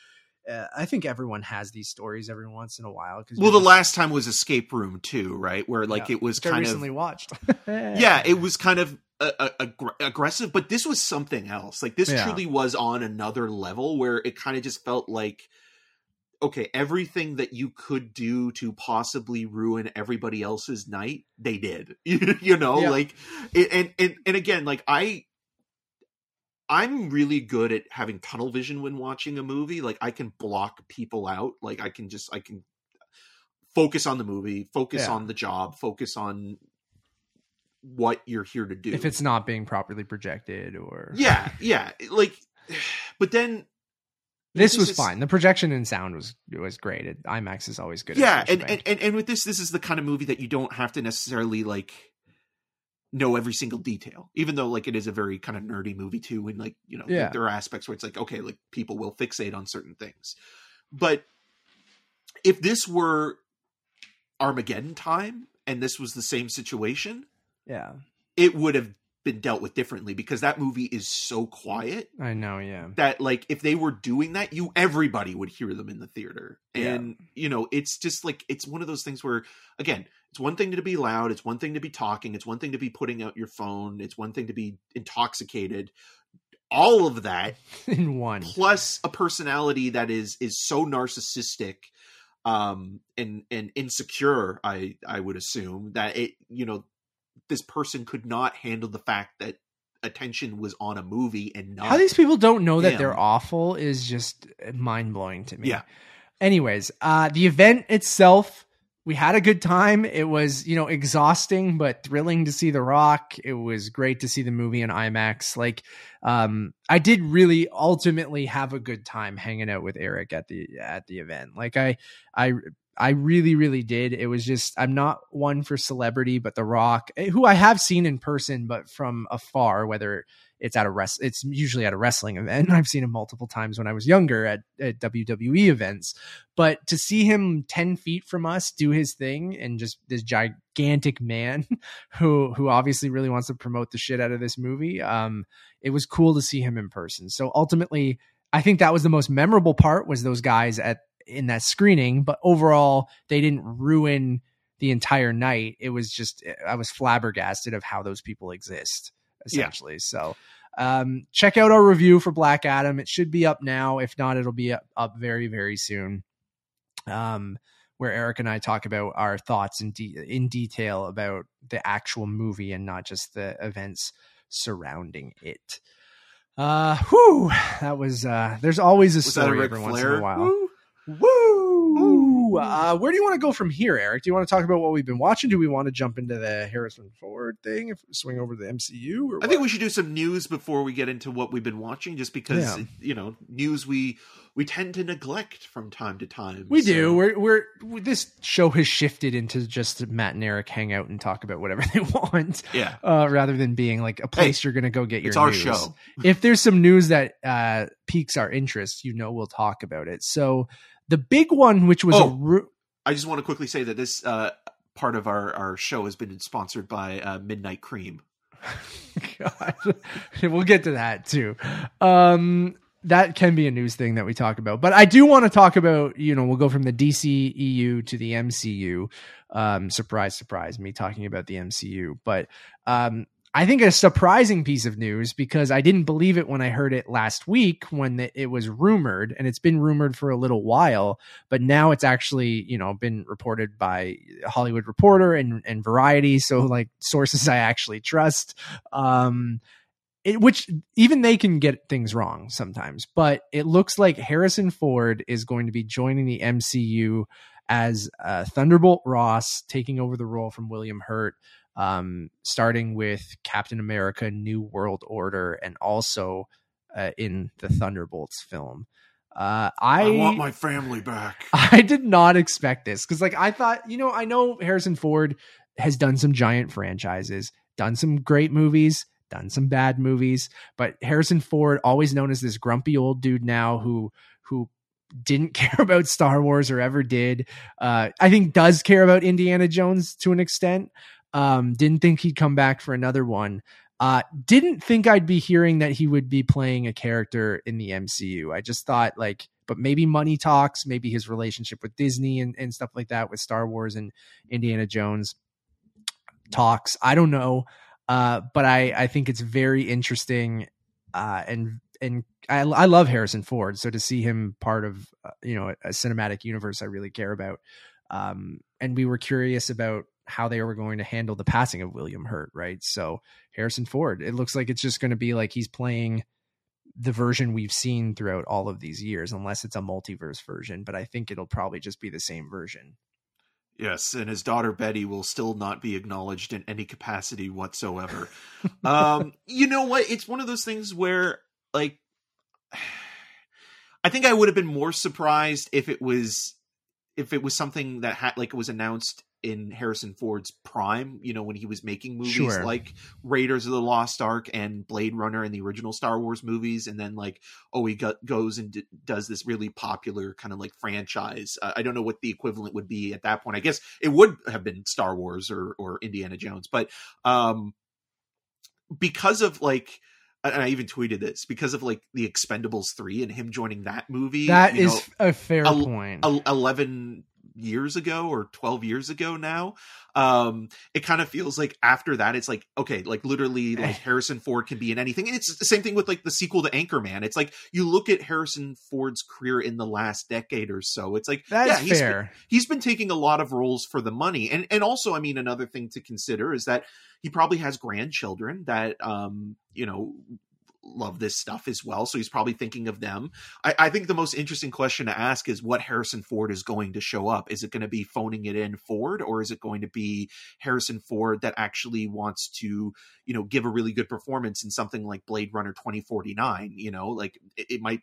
uh, i think everyone has these stories every once in a while because well, the last time was Escape Room too, right? Where like Yeah, it was which I recently of watched. [laughs] yeah, it was kind of uh, aggr- aggressive, but this was something else. Like this Yeah. truly was on another level where it kind of just felt like okay, everything that you could do to possibly ruin everybody else's night, they did. [laughs] you know, Yeah. like and and and again, like I I'm really good at having tunnel vision when watching a movie. Like I can block people out. Like I can just I can focus on the movie, focus Yeah. on the job, focus on what you're here to do. if it's not being properly projected or yeah, yeah, like [sighs] but then this was fine the projection and sound was was great it, imax is always good yeah and, and and and with this this is the kind of movie that you don't have to necessarily like know every single detail even though like it is a very kind of nerdy movie too and like you know Yeah. there are aspects where it's like okay like people will fixate on certain things but if this were armageddon time and this was the same situation yeah it would have been dealt with differently because that movie is so quiet i know yeah. that like if they were doing that you everybody would hear them in the theater. Yeah. and you know it's just like it's one of those things where again it's one thing to be loud it's one thing to be talking it's one thing to be putting out your phone it's one thing to be intoxicated. All of that [laughs] in one. plus a personality that is is so narcissistic um and and insecure i i would assume that it you know this person could not handle the fact that attention was on a movie and not How these people don't know that him. they're awful is just mind blowing to me. Yeah. Anyways, uh, the event itself we had a good time. It was, you know, exhausting but thrilling to see The Rock. It was great to see the movie in IMAX. Like, um, I did really ultimately have a good time hanging out with Eric at the at the event. Like, I, I, I really, really did. It was just I'm not one for celebrity, but The Rock, eh, who I have seen in person, but from afar, whether it's at a rest it's usually at a wrestling [laughs] event. I've seen him multiple times when i was younger at, at wwe events. But to see him 10 feet from us do his thing and just this gigantic man [laughs] who who obviously really wants to promote the shit out of this movie um it was cool to see him in person. So ultimately i think that was the most memorable part was those guys at in that screening but overall they didn't ruin the entire night it was just i was flabbergasted of how those people exist essentially. Yeah. So um, check out our review for Black Adam. It should be up now. If not, it'll be up, up very, very soon. Um, where Eric and I talk about our thoughts in de- in detail about the actual movie and not just the events surrounding it. Uh, whew, that was uh. There's always a was story every Flair? once in a while. Woo! Woo! uh, where do you want to go from here, Eric? Do you want to talk about what we've been watching? Do we want to jump into the Harrison Ford thing, if swing over to the MCU? I think we should do some news before we get into what we've been watching, just because yeah. you know news we we tend to neglect from time to time. We so. do. We're, we're, we're this show has shifted into just Matt and Eric hang out and talk about whatever [laughs] they want. Yeah. Uh, rather than being like a place hey, you're going to go get your. It's our news. show. if there's some news that uh, piques our interest, you know, we'll talk about it. So the big one, which was oh, a. I just want to quickly say that this uh, part of our, our show has been sponsored by uh, Midnight Cream. [laughs] God, we'll get to that too. Um, that can be a news thing that we talk about, but I do want to talk about. You know, we'll go from the DC EU to the MCU. Um, surprise, surprise, me talking about the MCU, but um, I think a surprising piece of news because I didn't believe it when I heard it last week when it was rumored and it's been rumored for a little while, but now it's actually, you know, been reported by Hollywood Reporter and, and Variety. So like sources I actually trust. Um, it, which even they can get things wrong sometimes, but it looks like Harrison Ford is going to be joining the MCU as uh, Thunderbolt Ross, taking over the role from William Hurt um, starting with Captain America: New World Order, and also uh, in the Thunderbolts film. Uh, I, I, want my family back. [laughs] I did not expect this because, like, I thought, you know, I know Harrison Ford has done some giant franchises, done some great movies, done some bad movies, but Harrison Ford, always known as this grumpy old dude now who who didn't [laughs] care about Star Wars or ever did. Uh, I think does care about Indiana Jones to an extent. Um, didn't think he'd come back for another one. Uh, didn't think I'd be hearing that he would be playing a character in the MCU. I just thought like, but maybe money talks, maybe his relationship with Disney and, and stuff like that with Star Wars and Indiana Jones talks. I don't know. Uh, but I, I think it's very interesting. Uh, and, and I, I love Harrison Ford. So to see him part of, uh, you know, a, a cinematic universe I really care about. Um, and we were curious about how they were going to handle the passing of William Hurt, right? So Harrison Ford, it looks like it's just going to be like he's playing the version we've seen throughout all of these years, unless it's a multiverse version. But I think it'll probably just be the same version. Yes, and his daughter Betty will still not be acknowledged in any capacity whatsoever. [laughs] um, you know what? It's one of those things where, like, [sighs] I think I would have been more surprised if it was if it was something that had like it was announced in Harrison Ford's prime, you know, when he was making movies sure. like Raiders of the Lost Ark and Blade Runner and the original Star Wars movies, and then like, oh, he got, goes and d- does this really popular kind of like franchise. Uh, I don't know what the equivalent would be at that point. I guess it would have been Star Wars or or Indiana Jones, but um, because of like. And I even tweeted this because of like the Expendables three and him joining that movie. That is know, a fair point. Eleven years ago or 12 years ago now um it kind of feels like after that it's like okay like literally like [laughs] harrison ford can be in anything. And it's the same thing with like the sequel to anchorman. It's like you look at harrison ford's career in the last decade or so it's like that's yeah, he's fair. been, he's been taking a lot of roles for the money. And and also i mean another thing to consider is that he probably has grandchildren that um you know love this stuff as well. So he's probably thinking of them. I, I, think the most interesting question to ask is what Harrison Ford is going to show up. Is it going to be phoning it in Ford, or is it going to be Harrison Ford that actually wants to, you know, give a really good performance in something like Blade Runner 2049? You know, like it, it might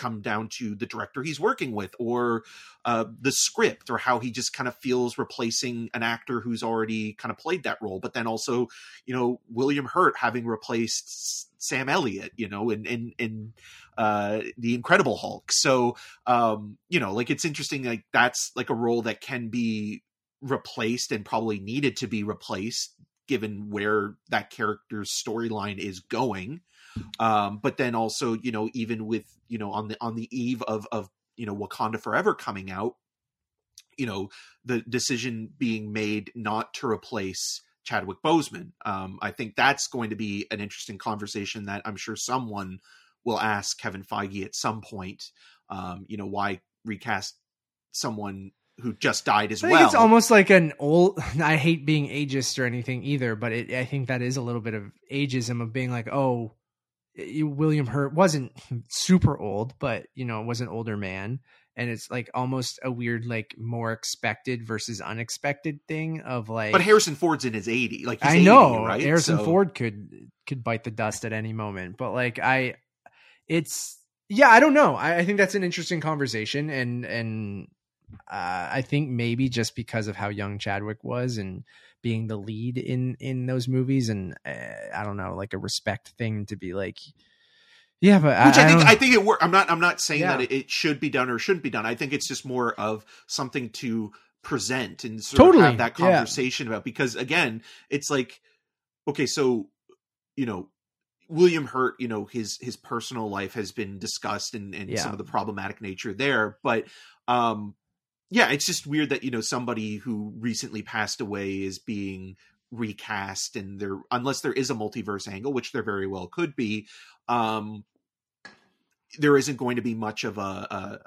come down to the director he's working with or uh, the script or how he just kind of feels replacing an actor who's already kind of played that role. But then also you know william hurt having replaced sam elliott you know in in, in uh, the incredible hulk. So um, you know like it's interesting like that's like a role that can be replaced and probably needed to be replaced given where that character's storyline is going um, but then also, you know, even with you know on the on the eve of of you know Wakanda Forever coming out, you know, the decision being made not to replace Chadwick Boseman. Um, I think that's going to be an interesting conversation that I'm sure someone will ask Kevin Feige at some point. Um, you know, why recast someone who just died as well. it's almost like an old. [laughs] I hate being ageist or anything either, but it, I think that is a little bit of ageism of being like, oh, William Hurt wasn't super old, but you know, was an older man. And it's like almost a weird, like more expected versus unexpected thing of like. But Harrison Ford's in his eighty. Like I 80, know, right? Harrison So- Ford could could bite the dust at any moment. But like I, it's yeah, I don't know. I, I think that's an interesting conversation, and and uh, I think maybe just because of how young Chadwick was and being the lead in in those movies, and uh, I don't know, like a respect thing to be like, yeah, but Which I, think don't- I think it worked. I'm not I'm not saying Yeah. that it, it should be done or shouldn't be done. I think it's just more of something to present and sort Totally, of have that yeah. conversation about because again, it's like okay, so you know William Hurt, you know his his personal life has been discussed and and Yeah. some of the problematic nature there, but um yeah, it's just weird that you know somebody who recently passed away is being recast and there unless there is a multiverse angle which there very well could be um there isn't going to be much of a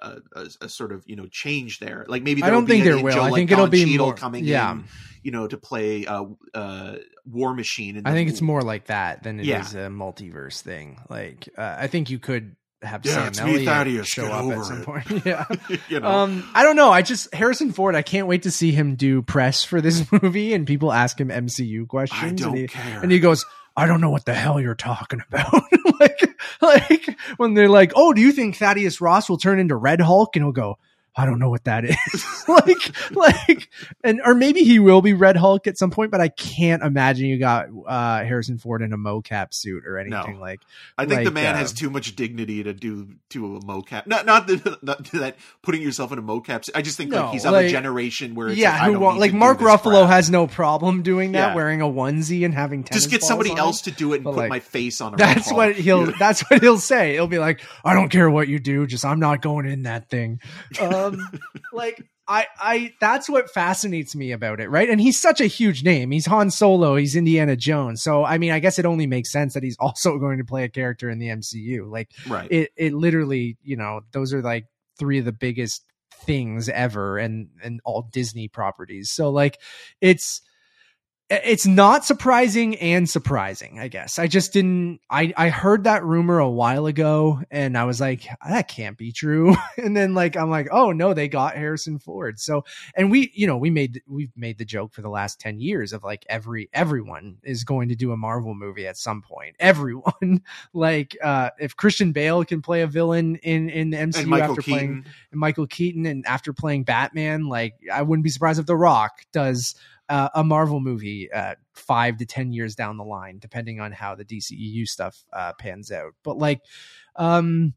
a, a, a, sort of you know change there like maybe I don't think there will. I like think it'll be Cheadle more- coming yeah. in you know to play uh uh war machine and I think it's more like that than it is Yeah. a multiverse thing. Like uh, I think you could have Yeah, Sam it's me, Elliott Thaddeus, show up over at some it. point. [laughs] yeah. you know Um, I don't know. I just Harrison Ford. I can't wait to see him do press for this [laughs] movie, and people ask him MCU questions, I and, don't he, care and he goes, "I don't know what the hell you're talking about." [laughs] like, like when they're like, "Oh, do you think Thaddeus Ross will turn into Red Hulk?" and he'll go, "I don't know what that is." [laughs] like, like, and or maybe he will be Red Hulk at some point, but I can't imagine you got uh, Harrison Ford in a mocap suit or anything like. I think the man uh, has too much dignity to do to a mocap. Not not that, not that putting yourself in a mocap. I just think No, like he's of a generation where it's yeah, like, I who won't, like Mark Ruffalo crap. has no problem doing that, Yeah. wearing a onesie and having just get somebody else it. to do it and But, put like, my face on a That's what he'll. [laughs] That's what he'll say. He'll be like, "I don't care what you do, just I'm not going in that thing." [laughs] Um, like I, I. That's what fascinates me about it, right? And he's such a huge name. He's Han Solo. He's Indiana Jones. So I mean, I guess it only makes sense that he's also [laughs] going to play a character in the MCU. Like right. it, it literally, you know, those are like three of the biggest things ever and and all Disney properties. So like it's it's not surprising and surprising, I guess. I just didn't I I heard that rumor a while ago and I was like that can't be true. [laughs] and then like I'm like, "Oh no, they got Harrison Ford." So and we, you know, we made we've made the joke for the last 10 years of like every everyone is going to do a Marvel movie at some point. Everyone [laughs] like uh if Christian Bale can play a villain in in the MCU after playing Keaton. Michael Keaton and after playing Batman, like I wouldn't be surprised if The Rock does uh, a Marvel movie uh, five to ten years down the line, depending on how the DCEU stuff uh, pans out. But like, um,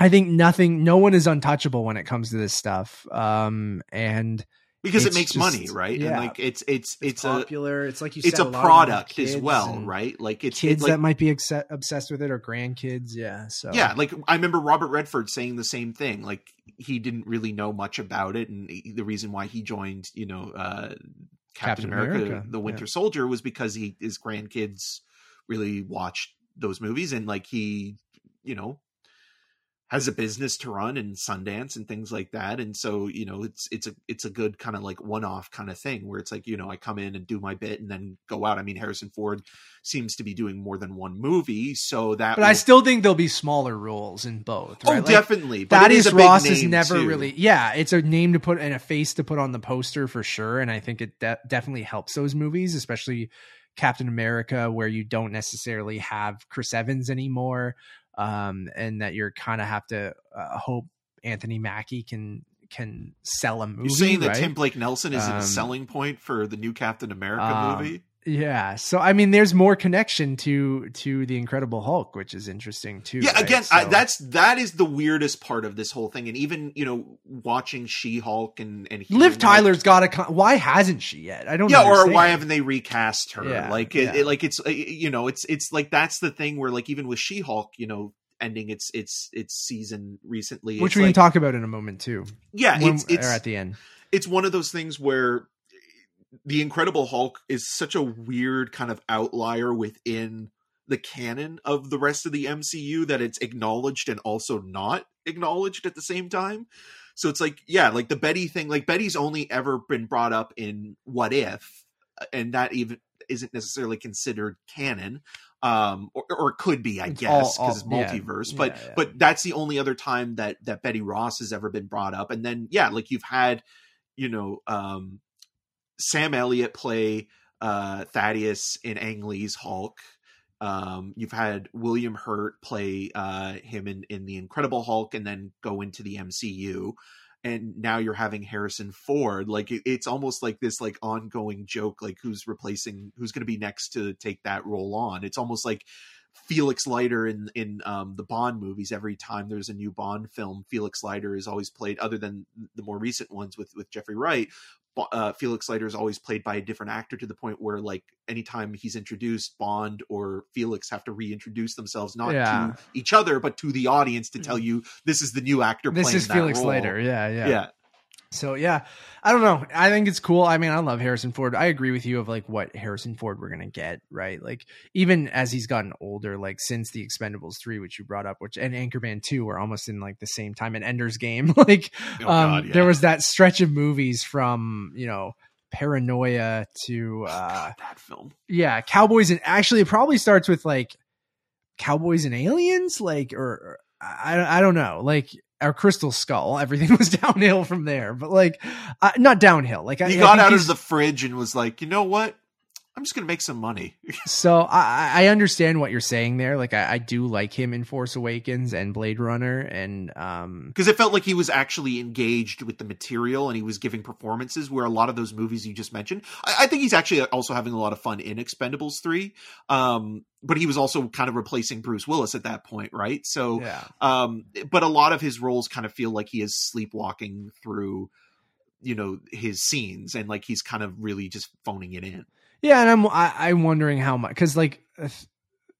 I think nothing, no one is untouchable when it comes to this stuff. Um, and because it makes just- money, right? yeah. And like it's it's it's, a popular. It's like you said it's a lot of them have product as well, right? Like it's Kids it, like, that might be ex- obsessed with it or grandkids. Yeah. So Yeah, like I remember Robert Redford saying the same thing. Like he didn't really know much about it, and he- the reason why he joined, you know, uh, Captain, Captain America, America, the Winter yeah. Soldier, was because he his grandkids really watched those movies, and like he, you know, has a business to run and Sundance and things like that. And so, you know, it's it's a it's a good kind of like one off kind of thing where it's like, you know, I come in and do my bit and then go out. I mean, Harrison Ford seems to be doing more than one movie, so that But I still think there'll be smaller roles in both. Oh, Like, definitely. But is Thaddeus a big Ross is never too. really, yeah, it's a name to put and a face to put on the poster for sure. And I think it de- definitely helps those movies, especially Captain America, where you don't necessarily have Chris Evans anymore, um, and that you're kind of have to uh, hope Anthony Mackie can can sell a movie. You're saying that? Tim Blake Nelson is Um, a selling point for the new Captain America um, movie? Yeah, so I mean, there's more connection to to the Incredible Hulk, which is interesting too. Yeah, right? again, I, that's that is the weirdest part of this whole thing, and even you know watching She Hulk and and Liv Tyler's got to. Con- why hasn't she yet? I don't. yeah, or why haven't they recast her? Yeah, like, it, yeah. it- like it's you know, it's it's like that's the thing where like even with She Hulk, you know, ending its its its season recently, which we like, can talk about in a moment too. Yeah, it's it's or at the end. it's one of those things where the Incredible Hulk is such a weird kind of outlier within the canon of the rest of the MCU that it's acknowledged and also not acknowledged at the same time. So it's like, yeah, like the Betty thing, like Betty's only ever been brought up in What If, and that even isn't necessarily considered canon. Um, or, or could be, I guess, because it's all- yeah, multiverse. but yeah, yeah. but that's the only other time that that Betty Ross has ever been brought up. And then yeah, like you've had, you know, um, Sam Elliott play uh, Thaddeus in Ang Lee's Hulk. Um, you've had William Hurt play uh, him in, in the Incredible Hulk, and then go into the MCU. And now you're having Harrison Ford. Like it- it's almost like this like ongoing joke, like who's replacing, who's going to be next to take that role on. It's almost like Felix Leiter in in um, the Bond movies. Every time there's a new Bond film, Felix Leiter is always played. Other than the more recent ones with with Jeffrey Wright, uh, Felix Leiter is always played by a different actor to the point where like anytime he's introduced, Bond or Felix have to reintroduce themselves not Yeah. Mm. to each other but to the audience to tell you this is the new actor. This playing is Felix role. Leiter. Yeah, yeah, Yeah. So yeah, I don't know. I think it's cool. I mean, I love Harrison Ford. I agree with you of like what Harrison Ford we're gonna get, right? Like even as he's gotten older, like since the Expendables three, which you brought up, which and Anchorman two were almost in like the same time, and Ender's Game, [laughs] like Oh, um, God, yeah. there was that stretch of movies from you know Paranoia to uh God, that film. yeah Cowboys and actually it probably starts with like Cowboys and Aliens, like or, or I I don't know, like our Crystal Skull. Everything [laughs] was downhill from there, but like uh, not downhill. Like I, He I got think out of the fridge and was like, you know what? I'm just gonna make some money. [laughs] So I, I understand what you're saying there. Like I, I do like him in Force Awakens and Blade Runner, and um, because it felt like he was actually engaged with the material and he was giving performances where a lot of those movies you just mentioned i, I think he's actually also having a lot of fun in expendables 3 um, but he was also kind of replacing bruce willis at that point right so yeah, um, but a lot of his roles kind of feel like he is sleepwalking through you know his scenes and like he's kind of really just phoning it in yeah. And I'm I, I'm wondering how much because like uh,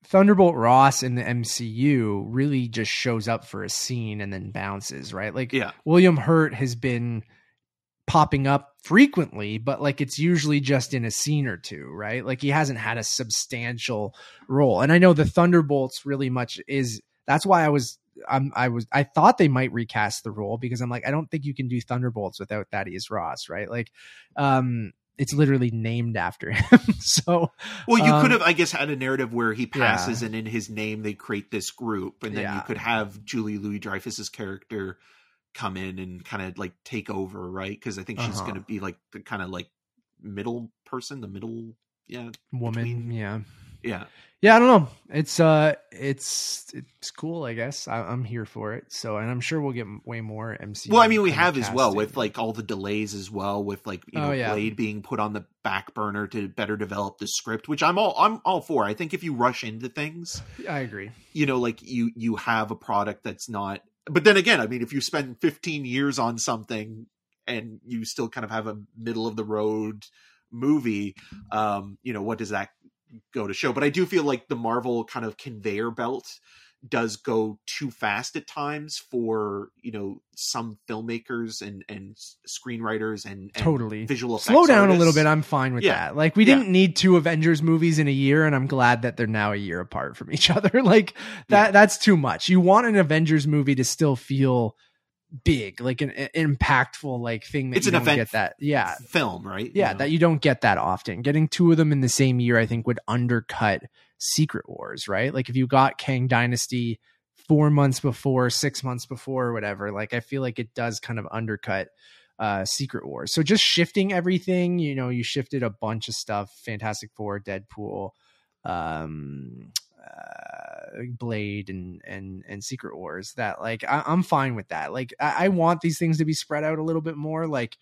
Thunderbolt Ross in the MCU really just shows up for a scene and then bounces, right? Like yeah William Hurt has been popping up frequently, but like it's usually just in a scene or two, right? Like he hasn't had a substantial role. And I know the Thunderbolts really much is that's why I was I'm I was I thought they might recast the role because I'm like I don't think you can do Thunderbolts without Thaddeus Ross, right? Like um it's literally named after him. [laughs] so Well, you Um, could have, I guess, had a narrative where he Yeah. passes and in his name they create this group, and then you could have Julia Louis-Dreyfus's character come in and kind of like take over, right? Because I think she's Uh-huh. going to be like the kind of like middle person, the middle, yeah, woman, Between- yeah. yeah. Yeah i don't know. It's uh it's it's cool i guess. I, i'm here for it. So and i'm sure we'll get way more mc Well, I mean, we have as well with like all the delays as well with like you know Oh, yeah. Blade being put on the back burner to better develop the script, which I'm all I'm all for. I think if you rush into things, i agree. you know like you you have a product that's not but then again i mean if you spend 15 years on something and you still kind of have a middle of the road movie um you know what does that go to show. But I do feel like the Marvel kind of conveyor belt does go too fast at times for you know some filmmakers and and screenwriters and, and totally visual effects slow down a little bit i'm fine with Yeah. that like we Yeah. didn't need two avengers movies in a year and i'm glad that they're now a year apart from each [laughs] other like that Yeah. that's too much you want an avengers movie to still feel big like an, an impactful like thing that It's you an don't event get that yeah. film, right? yeah You know? that you don't get that often. Getting two of them in the same year i think would undercut secret wars right? Like if you got kang dynasty four months before six months before or whatever like i feel like it does kind of undercut uh secret wars. So just shifting everything you know you shifted a bunch of stuff. Fantastic four deadpool um uh, blade and and and secret wars that like I, i'm fine with that. Like I, I want these things to be spread out a little bit more like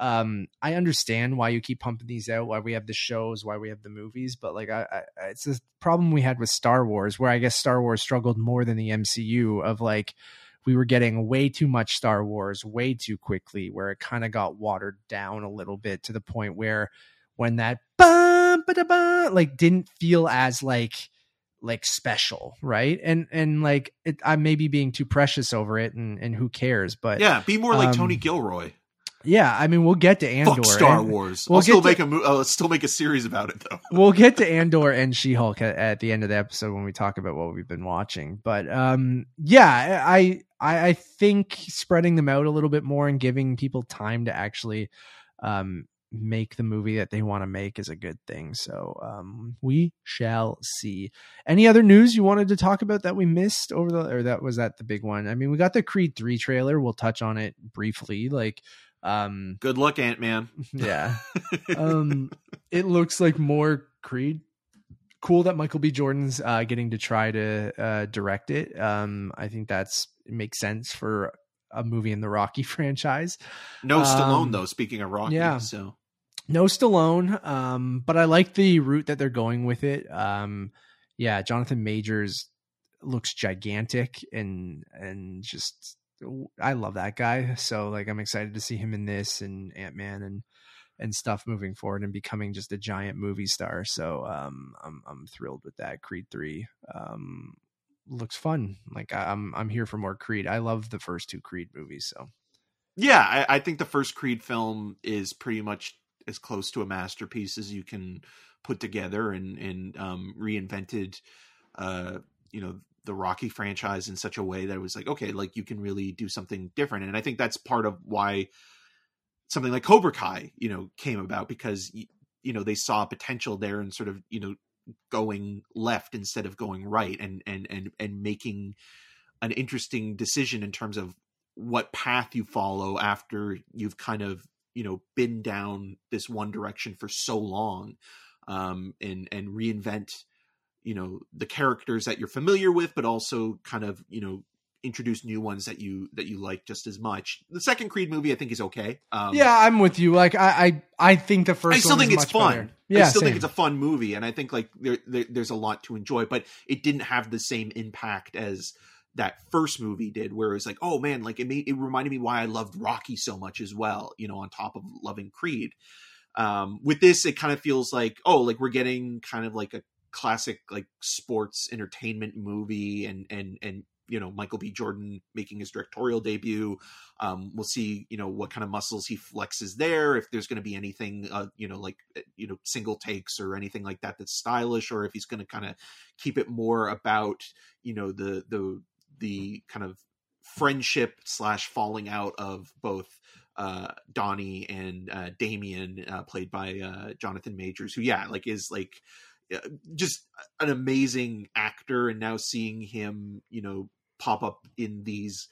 um i understand why you keep pumping these out why we have the shows why we have the movies but like i, I it's a problem we had with star wars where i guess star wars struggled more than the mcu of like we were getting way too much star wars way too quickly where it kind of got watered down a little bit to the point where when that bum, like didn't feel as like like special right and and like it, i may be being too precious over it and and who cares but yeah, be more like um, Tony Gilroy. yeah, I mean, we'll get to Andor. Fuck Star Wars. we'll I'll still get make to- a I'll still make a series about it though. [laughs] We'll get to Andor and She Hulk at, at the end of the episode when we talk about what we've been watching. But um, yeah, I, I I think spreading them out a little bit more and giving people time to actually um make the movie that they want to make is a good thing. So um, we shall see. Any other news you wanted to talk about that we missed over the or that was that the big one? I mean, we got the Creed three trailer. We'll touch on it briefly. Like um Good luck, Ant Man. [laughs] yeah um it looks like more creed cool that michael b jordan's uh getting to try to uh direct it um i think that's it makes sense for a movie in the rocky [laughs] franchise No Stallone Um, though. Speaking of Rocky, yeah. so no stallone um but i like the route that they're going with it. Um yeah jonathan majors looks gigantic and and just i love that guy. So like i'm excited to see him in this and ant-man and and stuff moving forward and becoming just a giant movie star. So um i'm i'm thrilled with that creed 3 um looks fun. Like i'm i'm here for more creed. I love the first two creed movies so. Yeah, I, I think the first Creed film is pretty much as close to a masterpiece as you can put together, and and um, reinvented, uh, you know, the Rocky franchise in such a way that it was like, okay, like you can really do something different, and I think that's part of why something like Cobra Kai, you know, came about because you know they saw potential there and sort of you know going left instead of going right, and and and and making an interesting decision in terms of what path you follow after you've kind of you know been down this one direction for so long um and and reinvent you know the characters that you're familiar with but also kind of you know introduce new ones that you that you like just as much the second creed movie i think is okay um yeah i'm with you like i i, I think the first I still think it's fun. better. yeah I still think it's a fun movie, and I think like there, there there's a lot to enjoy, but it didn't have the same impact as that first movie did, where it was like, oh man, like it made it reminded me why I loved Rocky so much as well, you know, on top of loving Creed. Um, with this, it kind of feels like, oh, like we're getting kind of like a classic like sports entertainment movie, and and and you know Michael B. Jordan making his directorial debut. Um, we'll see, you know, what kind of muscles he flexes there. If there's going to be anything, uh, you know, like uh, you know, single takes or anything like that that's stylish, or if he's going to kind of keep it more about, you know, the the the kind of friendship slash falling out of both uh Donnie and uh Damien uh played by uh Jonathan Majors who yeah like is like uh, just an amazing actor. And now seeing him you know pop up in these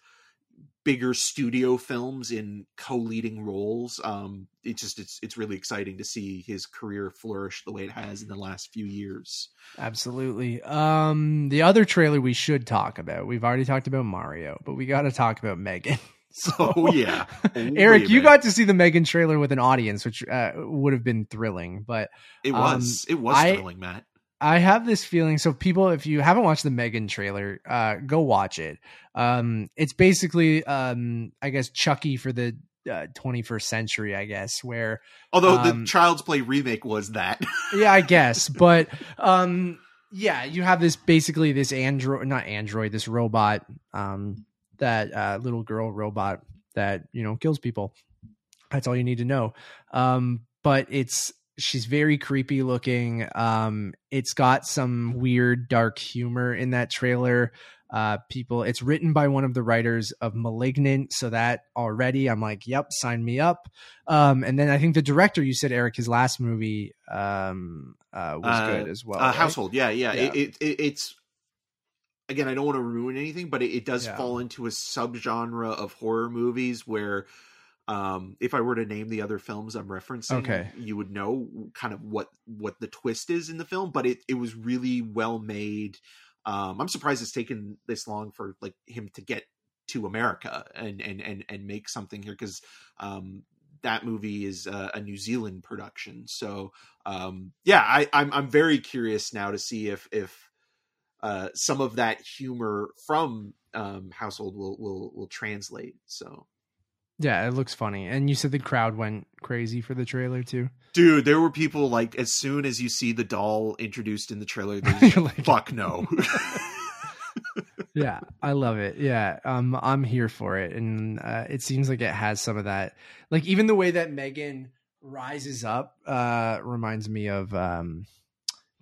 bigger studio films in co-leading roles um it's just it's it's really exciting to see his career flourish the way it has in the last few years Absolutely. Um, the other trailer we should talk about. We've already talked about Mario, but we got to talk about Megan. [laughs] So, oh yeah [laughs] Oh, Eric, you got to see the Megan trailer with an audience, which uh, would have been thrilling. But it um, was it was I- thrilling matt I have this feeling. So, people, if you haven't watched the Megan trailer, uh, go watch it. Um, it's basically, um, I guess, Chucky for the uh, 21st century, I guess, where Although Um, the Child's Play remake was that. [laughs] yeah, I guess. But um yeah, you have this basically this android not android, this robot, um that uh little girl robot that, you know, kills people. That's all you need to know. Um but it's she's very creepy looking. Um it's got some weird dark humor in that trailer. Uh people it's written by one of the writers of Malignant, so that already I'm like, yep, sign me up. Um, and then I think the director, you said Eric, his last movie um, uh, was Uh, good as well. uh, right? housebound yeah yeah, Yeah. It, it, it it's again i don't want to ruin anything but it, it does Yeah. fall into a subgenre of horror movies where um if i were to name the other films i'm referencing Okay. you would know kind of what what the twist is in the film but it it was really well made um i'm surprised it's taken this long for like him to get to america and and and, and make something here because um that movie is uh, a New Zealand production, so um, yeah, I, I'm I'm very curious now to see if if uh, some of that humor from um, Housebound will will will translate. So, Yeah, it looks funny. And you said the crowd went crazy for the trailer too. dude, there were people like as soon as you see the doll introduced in the trailer, [laughs] like, like- fuck no. [laughs] yeah, I love it. Yeah, um, I'm here for it, and uh, it seems like it has some of that. Like even the way that Megan rises up uh, reminds me of um,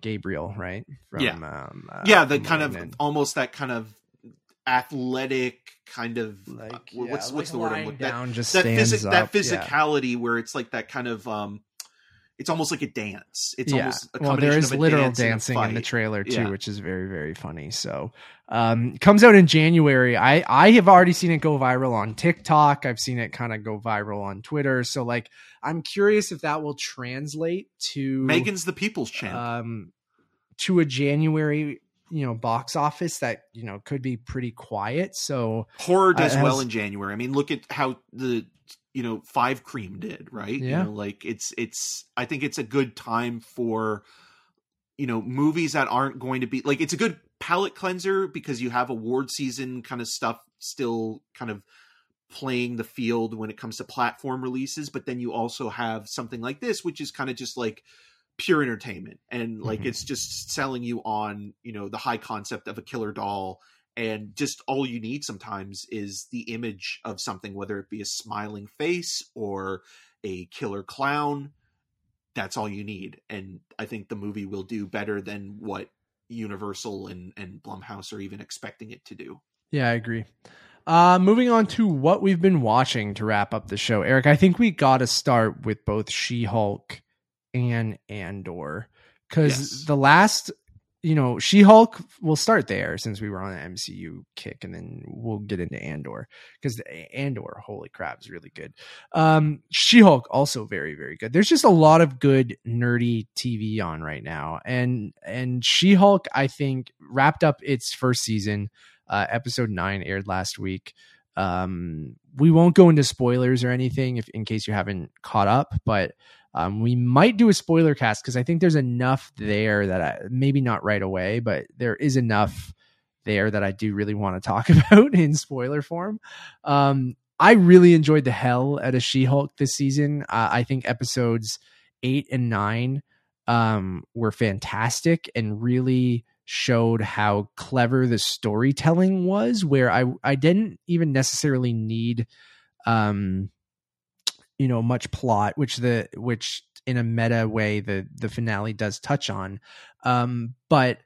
Gabriel, right? From, Yeah. um, uh, yeah, the kind of almost that kind of athletic kind of like uh, yeah, what's what's like the word I'm looking that down, just that up. that yeah. physicality where it's like that kind of um it's almost like a dance it's yeah. almost a well, there is literal dance dancing in the trailer too, Yeah. which is very very funny. So, um, comes out in January. I I have already seen it go viral on TikTok. I've seen it kind of go viral on Twitter. So, like, I'm curious if that will translate to megan's the people's champ um to a January you know box office that you know could be pretty quiet. So horror does uh, well has- in january i mean look at how the you know five Scream did right Yeah. you know like it's it's i think it's a good time for you know movies that aren't going to be like it's a good palate cleanser because you have award season kind of stuff still kind of playing the field when it comes to platform releases but then you also have something like this which is kind of just like pure entertainment and like Mhm. it's just selling you on you know the high concept of a killer doll and just all you need sometimes is the image of something whether it be a smiling face or a killer clown that's all you need and i think the movie will do better than what universal and and blumhouse are even expecting it to do Yeah, I agree. Uh, moving on to what we've been watching to wrap up the show, Eric. I think we got to start with both She Hulk and Andor because Yes. the last, you know, She Hulk. We'll start there since we were on the MCU kick, and then we'll get into Andor because Andor, holy crap, is really good. Um, she Hulk also very very good. There's just a lot of good nerdy TV on right now, and and She Hulk I think wrapped up its first season. Uh, episode nine aired last week. Um, we won't go into spoilers or anything if in case you haven't caught up, but um, we might do a spoiler cast because I think there's enough there that I maybe not right away, but there is enough there that I do really want to talk [laughs] about in spoiler form. Um, I really enjoyed the hell out of She Hulk this season. Uh, I think episodes eight and nine um, were fantastic and really showed how clever the storytelling was. Where I I didn't even necessarily need, um, you know, much plot, which the which in a meta way the the finale does touch on, um, but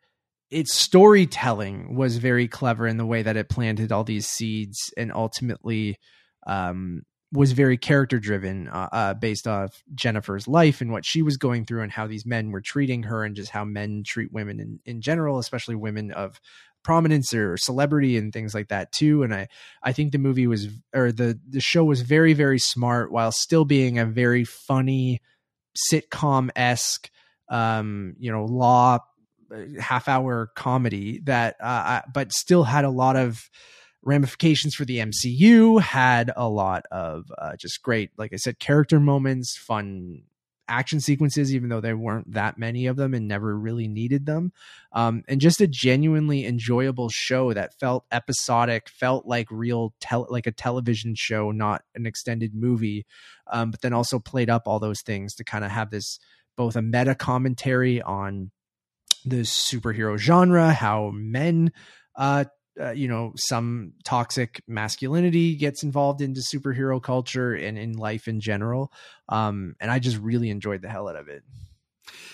its storytelling was very clever in the way that it planted all these seeds and ultimately um, was very character driven uh, uh, based off Jennifer's life and what she was going through and how these men were treating her and just how men treat women in, in general, especially women of prominence or celebrity and things like that too. And I, I think the movie was, or the, the show was very, very smart while still being a very funny sitcom esque, um, you know, law half hour comedy that, uh, but still had a lot of, ramifications for the MCU, had a lot of uh, just great, like I said, character moments, fun action sequences, even though there weren't that many of them and never really needed them. Um, and just a genuinely enjoyable show that felt episodic, felt like real, tel- like a television show, not an extended movie. Um, but then also played up all those things to kind of have this both a meta commentary on the superhero genre, how men uh, uh, you know some toxic masculinity gets involved into superhero culture and in life in general. Um and i just really enjoyed the hell out of it.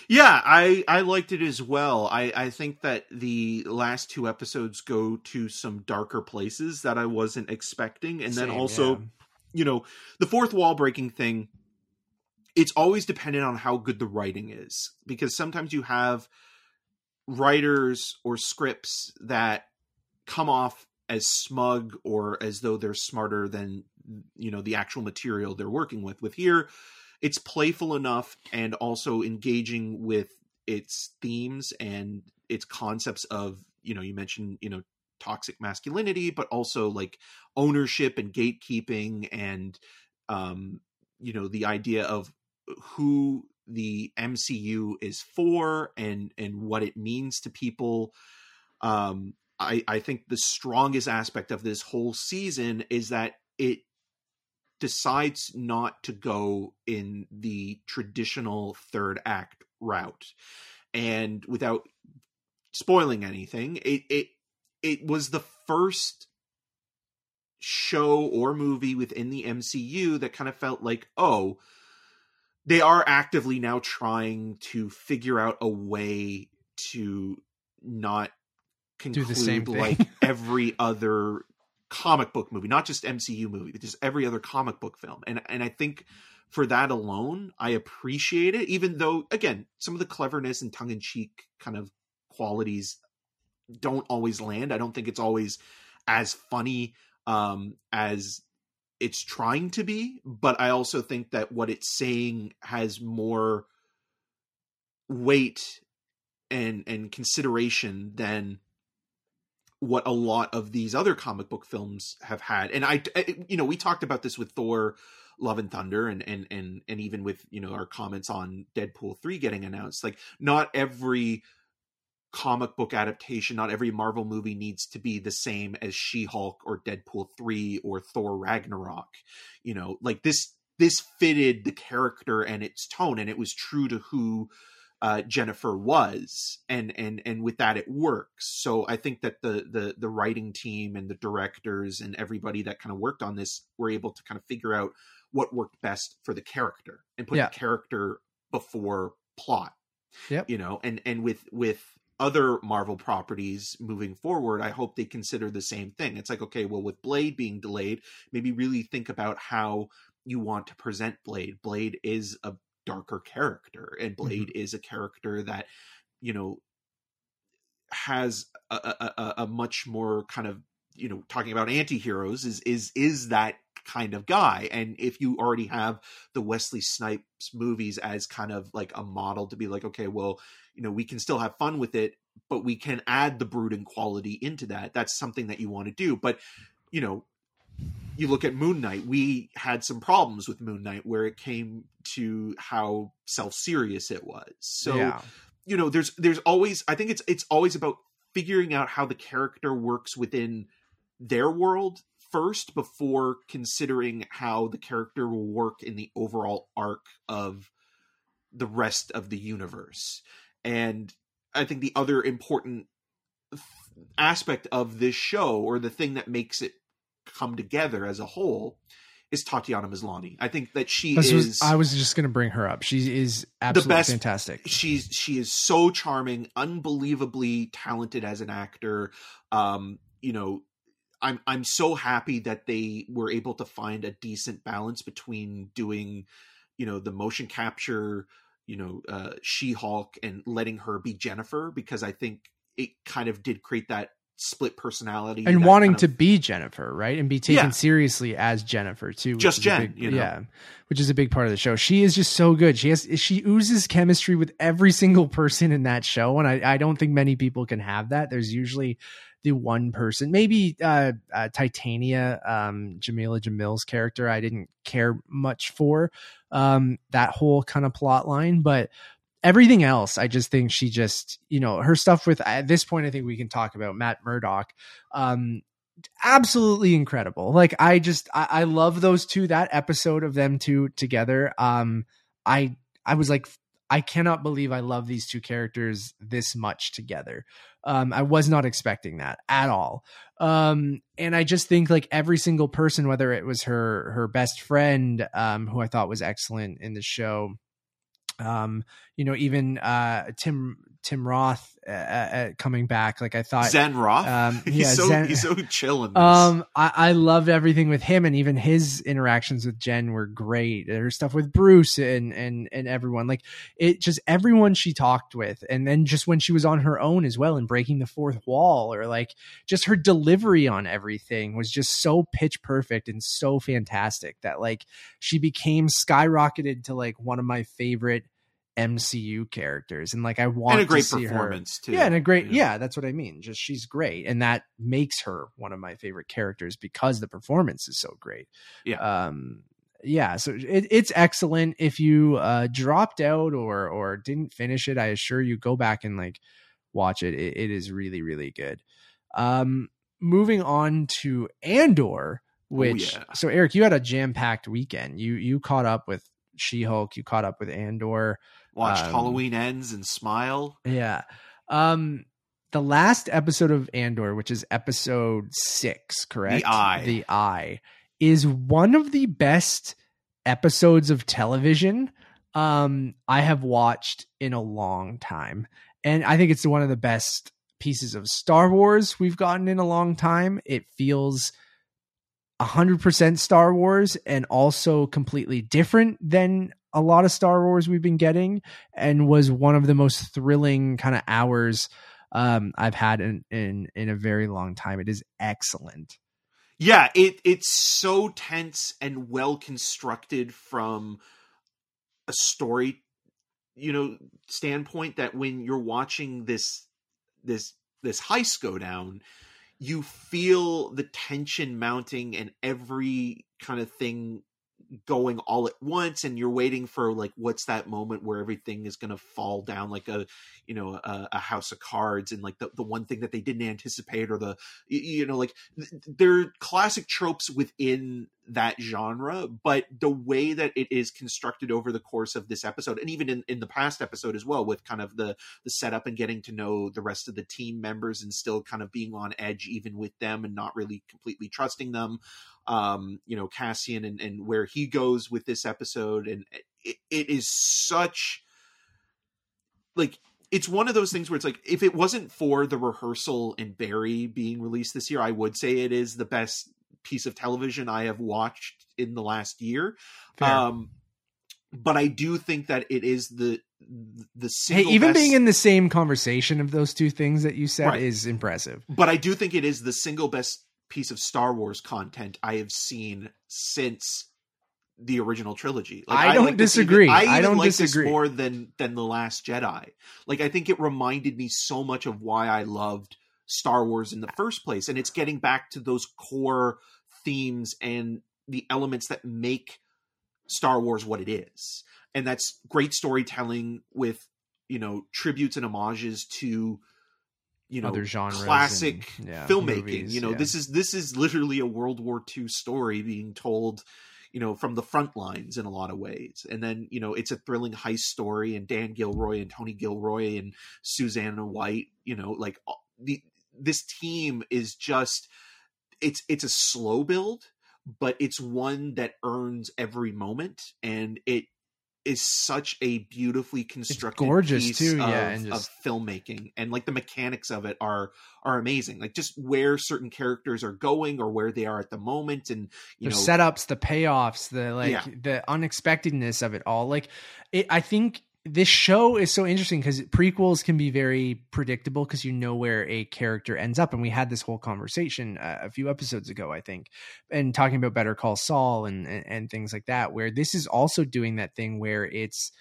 Yeah i i liked it as well. I i think that the last two episodes go to some darker places that i wasn't expecting. And Same, then also yeah. you know the fourth wall breaking thing it's always dependent on how good the writing is. Because sometimes you have writers or scripts that come off as smug or as though they're smarter than you know the actual material they're working with. With here it's playful enough and also engaging with its themes and its concepts of you know you mentioned you know toxic masculinity but also like ownership and gatekeeping and um you know the idea of who the MCU is for and and what it means to people. Um I, I think the strongest aspect of this whole season is that it decides not to go in the traditional third act route. And without spoiling anything, it it it was the first show or movie within the MCU that kind of felt like, oh, they are actively now trying to figure out a way to not conclude Do the same thing. like [laughs] every other comic book movie, not just MCU movie, but just every other comic book film. And and I think for that alone, I appreciate it, even though again, some of the cleverness and tongue in cheek kind of qualities don't always land. I don't think it's always as funny um as it's trying to be, but I also think that what it's saying has more weight and and consideration than what a lot of these other comic book films have had. And I, you know, we talked about this with Thor, Love and Thunder, and and and and even with you know our comments on Deadpool three getting announced. Like, not every comic book adaptation, not every Marvel movie needs to be the same as She Hulk or Deadpool three or Thor Ragnarok. You know, like this this fitted the character and its tone, and it was true to who uh, Jennifer was, and and and with that it works. So I think that the the the writing team and the directors and everybody that kind of worked on this were able to kind of figure out what worked best for the character and put Yeah. the character before plot. Yep. You know, and and with with other Marvel properties moving forward, I hope they consider the same thing. It's like, okay, well, with Blade being delayed, maybe really think about how you want to present Blade. Blade is a darker character, and mm-hmm. Blade is a character that, you know, has a, a, a, a much more kind of, you know, talking about anti-heroes is is is that kind of guy. And if you already have the Wesley Snipes movies as kind of like a model to be like, okay, well, you know, we can still have fun with it, but we can add the brooding quality into that. That's something that you want to do. But, you know, you look at Moon Knight, we had some problems with Moon Knight where it came to how self-serious it was. So, yeah. you know, there's there's always I think it's it's always about figuring out how the character works within their world first before considering how the character will work in the overall arc of the rest of the universe. And I think the other important aspect of this show or the thing that makes it come together as a whole is Tatiana Maslany. I think that she This is was, I was just going to bring her up. She is absolutely best- fantastic. she's she is so charming, unbelievably talented as an actor. Um, you know, I'm I'm so happy that they were able to find a decent balance between doing, you know, the motion capture, you know, uh, She Hulk and letting her be Jennifer because I think it kind of did create that split personality and wanting to of- be Jennifer, right? And be taken Yeah. seriously as Jennifer too. Just Jen, big- you know? yeah, which is a big part of the show. She is just so good. She has she oozes chemistry with every single person in that show, and I I don't think many people can have that. There's usually the one person. Maybe uh, uh, Titania, um, Jameela Jamil's character, I didn't care much for um, that whole kind of plot line, but everything else, I just think she just, you know, her stuff with at this point, I think we can talk about Matt Murdock. Um, absolutely incredible. Like I just, I, I love those two. That episode of them two together. Um, I, I was like, I cannot believe I love these two characters this much together. Um, I was not expecting that at all. Um, and I just think like every single person, whether it was her her best friend, um, who I thought was excellent in the show, um, you know, even uh, Tim Tim Roth uh, uh, coming back. Like I thought, Zen Roth. Um, [laughs] he's yeah, so Zen- he's so chill in this. um, I, I loved everything with him, and even his interactions with Jen were great. Her stuff with Bruce and and and everyone, like it, just everyone she talked with, and then just when she was on her own as well and breaking the fourth wall, or like just her delivery on everything was just so pitch perfect and so fantastic that like she became skyrocketed to like one of my favorite MCU characters, and like I want and a great to see her. performance too. Yeah, and a great know? yeah, that's what I mean. Just she's great, and that makes her one of my favorite characters because the performance is so great. Yeah. Um. Yeah. So it, it's excellent. If you uh dropped out or or didn't finish it, I assure you, go back and like watch it. It, it is really really good. Um. Moving on to Andor, which yeah. so Eric, you had a jam packed weekend. You you caught up with She Hulk. You caught up with Andor. Watched um, Halloween Ends and Smile. Yeah. Um the last episode of Andor, which is episode 6, correct? The Eye. The Eye is one of the best episodes of television um I have watched in a long time. And I think it's one of the best pieces of Star Wars we've gotten in a long time. It feels 100% Star Wars and also completely different than a lot of Star Wars we've been getting and was one of the most thrilling kind of hours um, I've had in, in in a very long time. It is excellent. Yeah, it it's so tense and well constructed from a story, you know, standpoint that when you're watching this this this heist go down, you feel the tension mounting and every kind of thing going all at once and you're waiting for like what's that moment where everything is going to fall down like a you know a, a, house of cards and like the, the one thing that they didn't anticipate or the you know like they're classic tropes within that genre but the way that it is constructed over the course of this episode and even in, in the past episode as well with kind of the the setup and getting to know the rest of the team members and still kind of being on edge even with them and not really completely trusting them um you know cassian and, and where he goes with this episode and it, it is such like it's one of those things where it's like if it wasn't for the rehearsal and barry being released this year i would say it is the best piece of television i have watched in the last year Fair. um but i do think that it is the the Hey, single even best- being in the same conversation of those two things that you said Right. is impressive. but I do think it is the single best piece of Star Wars content I have seen since the original trilogy. Like, I don't like disagree. Even, I, I even don't like disagree. this more than than the Last Jedi. Like I think it reminded me so much of why I loved Star Wars in the first place, and it's getting back to those core themes and the elements that make Star Wars what it is, and that's great storytelling with you know tributes and homages to you know Other genres classic and, yeah, filmmaking movies, you know yeah. this is this is literally a world war ii story being told you know from the front lines in a lot of ways and then you know it's a thrilling heist story and dan gilroy and tony gilroy and susanna white you know like the this team is just it's it's a slow build but it's one that earns every moment and it is such a beautifully constructed gorgeous, piece too, of, yeah, and of filmmaking and like the mechanics of it are are amazing like just where certain characters are going or where they are at the moment and you the know setups, the payoffs, the like Yeah. the unexpectedness of it all. Like it, I think this show is so interesting because prequels can be very predictable because you know where a character ends up, and we had this whole conversation uh, a few episodes ago, I think, and talking about Better Call Saul and and, and things like that. Where this is also doing that thing where it's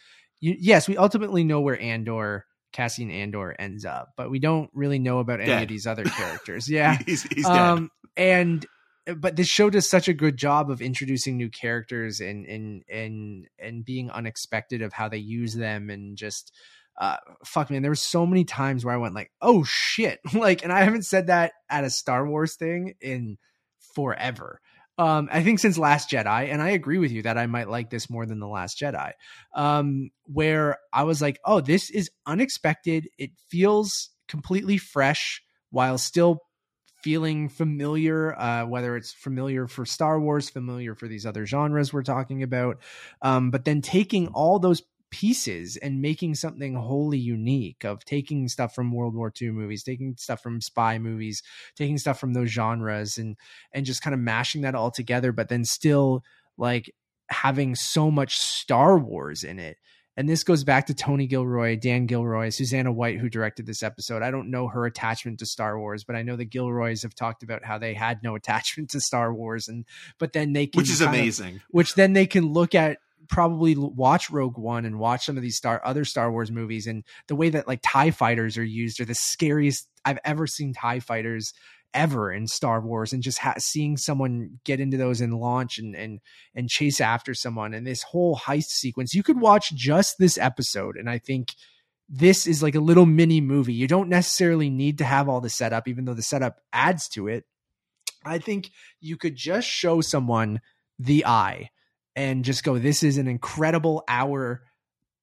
you, yes, we ultimately know where Andor Cassian Andor ends up, but we don't really know about any Dead. of these other [laughs] characters. Yeah. he's, he's um and but this show does such a good job of introducing new characters and and and and being unexpected of how they use them and just uh fuck man there were so many times where i went like oh shit. [laughs] Like and i haven't said that at a star wars thing in forever. Um i think since last jedi and i agree with you that i might like this more than the last jedi. Um where i was like oh this is unexpected. It feels completely fresh while still feeling familiar uh whether it's familiar for star wars familiar for these other genres we're talking about um but then taking all those pieces and making something wholly unique of taking stuff from world war ii movies taking stuff from spy movies taking stuff from those genres and and just kind of mashing that all together but then still like having so much star wars in it and this goes back to Tony Gilroy, Dan Gilroy, Susanna White, who directed this episode. I don't know her attachment to Star Wars, but I know the Gilroys have talked about how they had no [laughs] attachment to Star Wars, and but then they can which is kind of- amazing. which then they can look at probably watch Rogue One and watch some of these star other Star Wars movies and the way that like Tie fighters are used are the scariest I've ever seen Tie fighters ever in Star Wars and just ha- seeing someone get into those and launch and and and chase after someone and this whole heist sequence. You could watch just this episode and I think this is like a little mini movie. You don't necessarily need to have all the setup even though the setup adds to it. I think you could just show someone the eye and just go, this is an incredible hour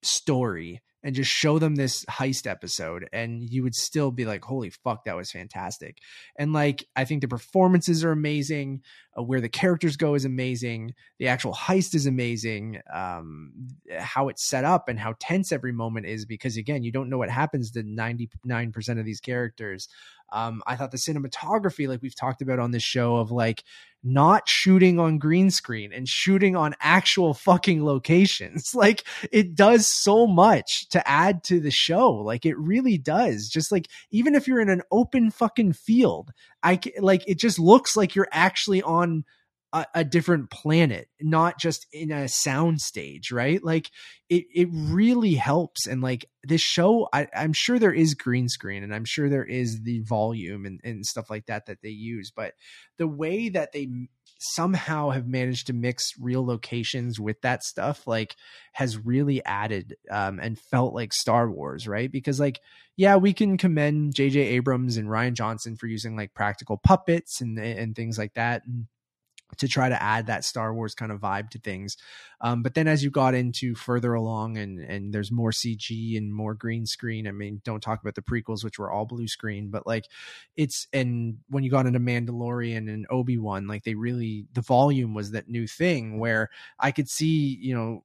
story and just show them this heist episode and you would still be like holy fuck that was fantastic. And like i think the performances are amazing uh, where the characters go is amazing the actual heist is amazing um how it's set up and how tense every moment is because again you don't know what happens to 99% of these characters um i thought the cinematography like we've talked about on this show of like not shooting on green screen and shooting on actual fucking locations. [laughs] Like it does so much to add to the show. Like it really does. Just like even if you're in an open fucking field, I like it just looks like you're actually on a, a different planet, not just in a sound stage, right? Like it it really helps. And like this show, I, I'm sure there is green screen and I'm sure there is the volume and, and stuff like that that they use, but the way that they somehow have managed to mix real locations with that stuff like has really added um and felt like Star Wars, right? Because like yeah, we can commend JJ Abrams and Rian Johnson for using like practical puppets and and things like that and to try to add that Star Wars kind of vibe to things. Um, but then as you got into further along and and there's more CG and more green screen, I mean, don't talk about the prequels, which were all blue screen, but like it's and when you got into Mandalorian and Obi Wan, like they really the volume was that new thing where I could see, you know,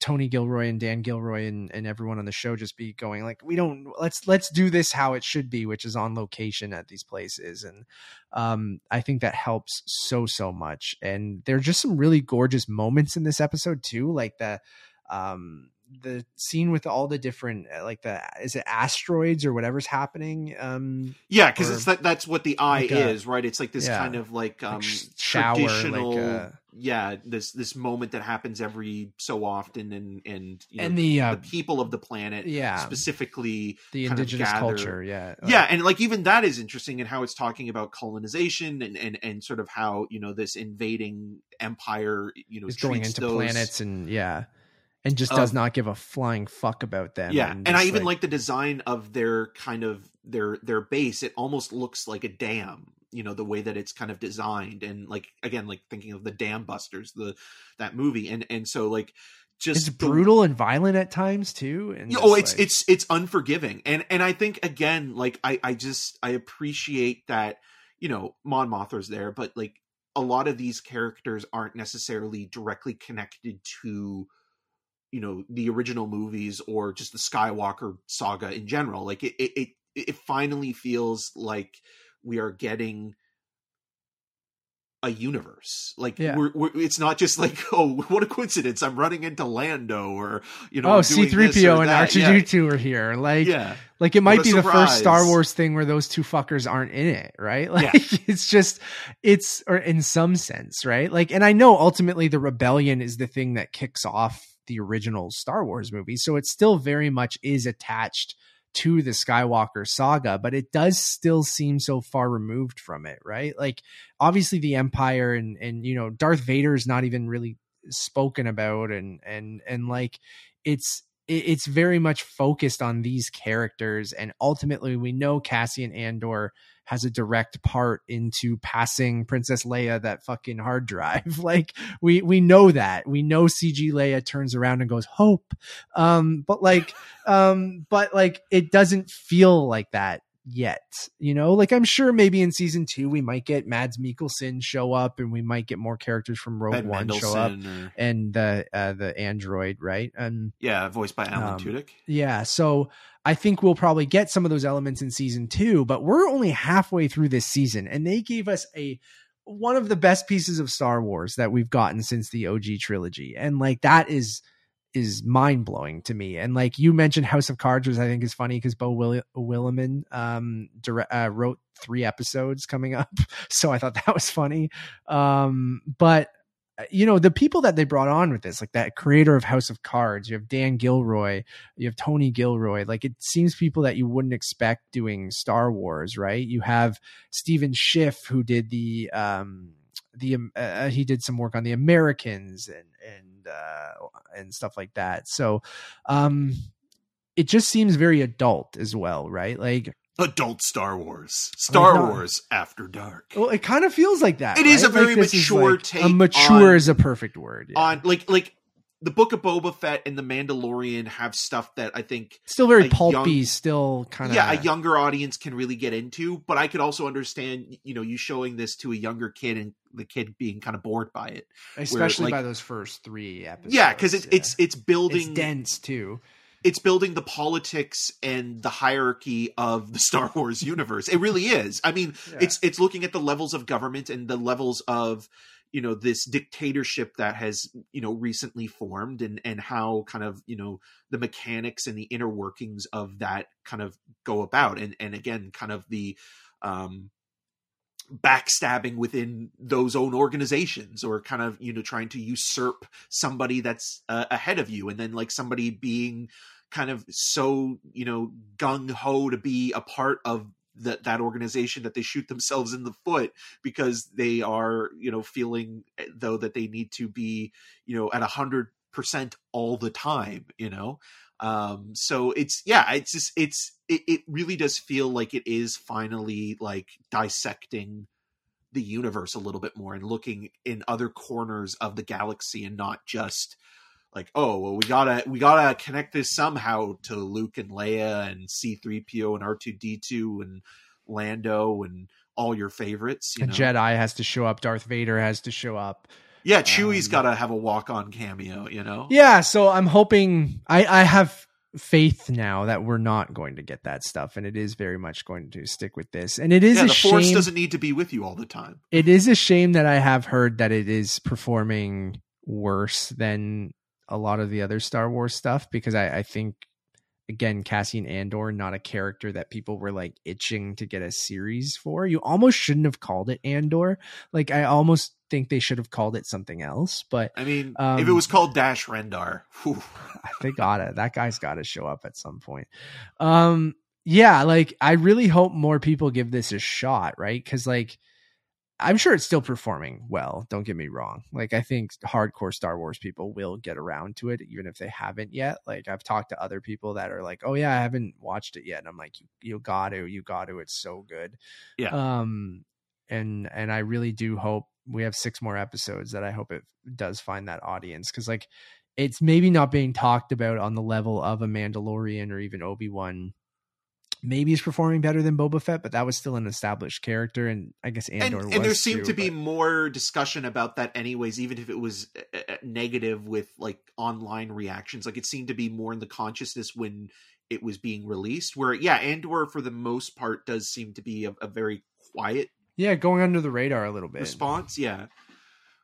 Tony Gilroy and Dan Gilroy and, and everyone on the show just be going like, we don't let's let's do this how it should be, which is on location at these places. And um, I think that helps so so much. And there are just some really gorgeous moments in this episode too, like the um the scene with all the different uh, like the is it asteroids or whatever's happening um Yeah, because it's that that's what the eye like a- is, right? It's like this yeah. kind of like um sh- shower, like, traditional uh, yeah, this this moment that happens every so often and and you know, and the uh the people of the planet yeah specifically the kind of indigenous culture yeah yeah and like even that is interesting in how it's talking about colonization and and, and sort of how you know this invading empire you know is going into those- planets and yeah and just does Um, not give a flying fuck about them yeah and, i even like, the design of their kind of their their base. It almost looks like a dam you know the way that it's kind of designed and like again like thinking of the dam busters the that movie. And and so like just it's the- brutal and violent at times too and oh it's like- it's it's unforgiving. And and i think again like i i just i appreciate that you know mon mothma's there but like a lot of these characters aren't necessarily directly connected to you know the original movies or just the skywalker saga in general like it it it, it finally feels like we are getting a universe like Yeah. we're, we're it's not just like [laughs] oh [laughs] what a coincidence i'm running into lando or you know oh doing c3po or and that. Yeah. r2d2 are here like yeah like it might be the first Star. Wars thing where those two fuckers aren't in it, right? [laughs] Like Yeah. it's just it's or in some sense, right? Like and I know ultimately the rebellion is the thing that kicks off the original Star Wars movie, so it still very much is attached to the Skywalker saga, but it does still seem so far removed from it, right? Like obviously the Empire and and you know Darth Vader is not even really spoken about and and and like it's it's very much focused on these characters and ultimately we know Cassian Andor has a direct part into passing Princess Leia that fucking hard drive. [laughs] like we we know that. We know CG Leia turns around and goes, "Hope." Um but like um but like it doesn't feel like that yet. You know, like I'm sure maybe in season two we might get Mads Mikkelsen show up, and we might get more characters from Rogue Ben One show up, or- and the uh, the android, right? And yeah, voiced by Alan Um, Tudyk. yeah, so I think we'll probably get some of those elements in season two, but we're only halfway through this season, and they gave us a one of the best pieces of Star Wars that we've gotten since the OG trilogy, and like that is is mind blowing to me. And like you mentioned, House of Cards, which I think is funny because Beau Will- Willimon um, dire- uh, wrote three episodes coming up, [laughs] so I thought that was funny. Um, but uh, you know the people that they brought on with this, like that creator of House of Cards, you have Dan Gilroy, you have Tony Gilroy. Like it seems people that you wouldn't expect doing Star Wars, right? You have Stephen Schiff who did the um the um, uh, he did some work on the Americans and and uh and stuff like that. So um it just seems very adult as well, right? Like Adult Star Wars. Star. Wars After Dark. well, it kind of feels like that. It is right? a very Like, this is mature like- take A mature on- is a perfect word. Yeah. On like like the Book of Boba Fett and the Mandalorian have stuff that I think still very pulpy, young- still kind of yeah a younger audience can really get into. But I could also understand you know you showing this to a younger kid and the kid being kind of bored by it. especially like- by those first three episodes. yeah, because it's yeah. it's it's building it's dense too. it's building the politics and the hierarchy of the [laughs] Star Wars universe. It really is. I mean, Yeah. it's it's looking at the levels of government and the levels of you know this dictatorship that has you know recently formed and and how kind of you know the mechanics and the inner workings of that kind of go about. And and again kind of the um backstabbing within those own organizations or kind of you know trying to usurp somebody that's uh, ahead of you. And then like somebody being kind of so you know gung ho to be a part of that that organization that they shoot themselves in the foot because they are you know feeling eh, though that they need to be you know at a hundred percent all the time you know? Um so it's yeah it's just it's it, it really does feel like it is finally like dissecting the universe a little bit more and looking in other corners of the galaxy and not just like oh well we gotta we gotta connect this somehow to luke and leia and c3po and r2d2 and lando and all your favorites you A know Jedi has to show up. Darth Vader has to show up. yeah chewie's Um, gotta have a walk-on cameo you know Yeah, so I'm hoping I I have faith now that we're not going to get that stuff, and it is very much going to stick with this. And it is yeah a the force shame. doesn't need to be with you all the time It is a shame that I have heard that it is performing worse than a lot of the other Star Wars stuff because I, I think again Cassian Andor not a character that people were like itching to get a series for. You almost shouldn't have called it Andor. Like I almost think they should have called it something else, but i mean Um, if it was called dash rendar whew, [laughs] they gotta that guy's gotta show up at some point um yeah like i really hope more people give this a shot right because like i'm sure it's still performing well don't get me wrong like i think hardcore star wars people will get around to it even if they haven't yet like i've talked to other people that are like oh yeah i haven't watched it yet and i'm like you, you got to you got to it's so good Yeah. um and and i really do hope we have six more episodes that i hope it does find that audience because like it's maybe not being talked about on the level of a Mandalorian or even Obi Wan. Maybe he's performing better than Boba Fett, but that was still an established character, and I guess and, Andor and was there seemed too, to be but- more discussion about that anyways even if it was uh, uh, negative with like online reactions like it seemed to be more in the consciousness when it was being released where yeah andor for the most part does seem to be a, a very quiet yeah, going under the radar a little bit. response yeah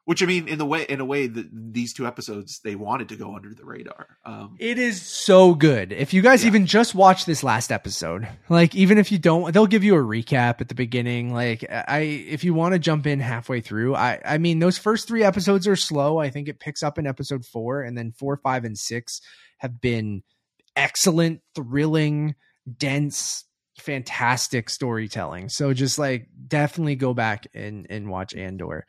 which i mean in the way in a way that these two episodes they wanted to go under the radar um It is so good. If you guys Yeah. even just watch this last episode, like even if you don't, they'll give you a recap at the beginning. Like I, if you want to jump in halfway through, I, I mean, those first three episodes are slow. I think it picks up in episode four, and then four, five, and six have been excellent, thrilling, dense, fantastic storytelling. So just like definitely go back and and watch Andor.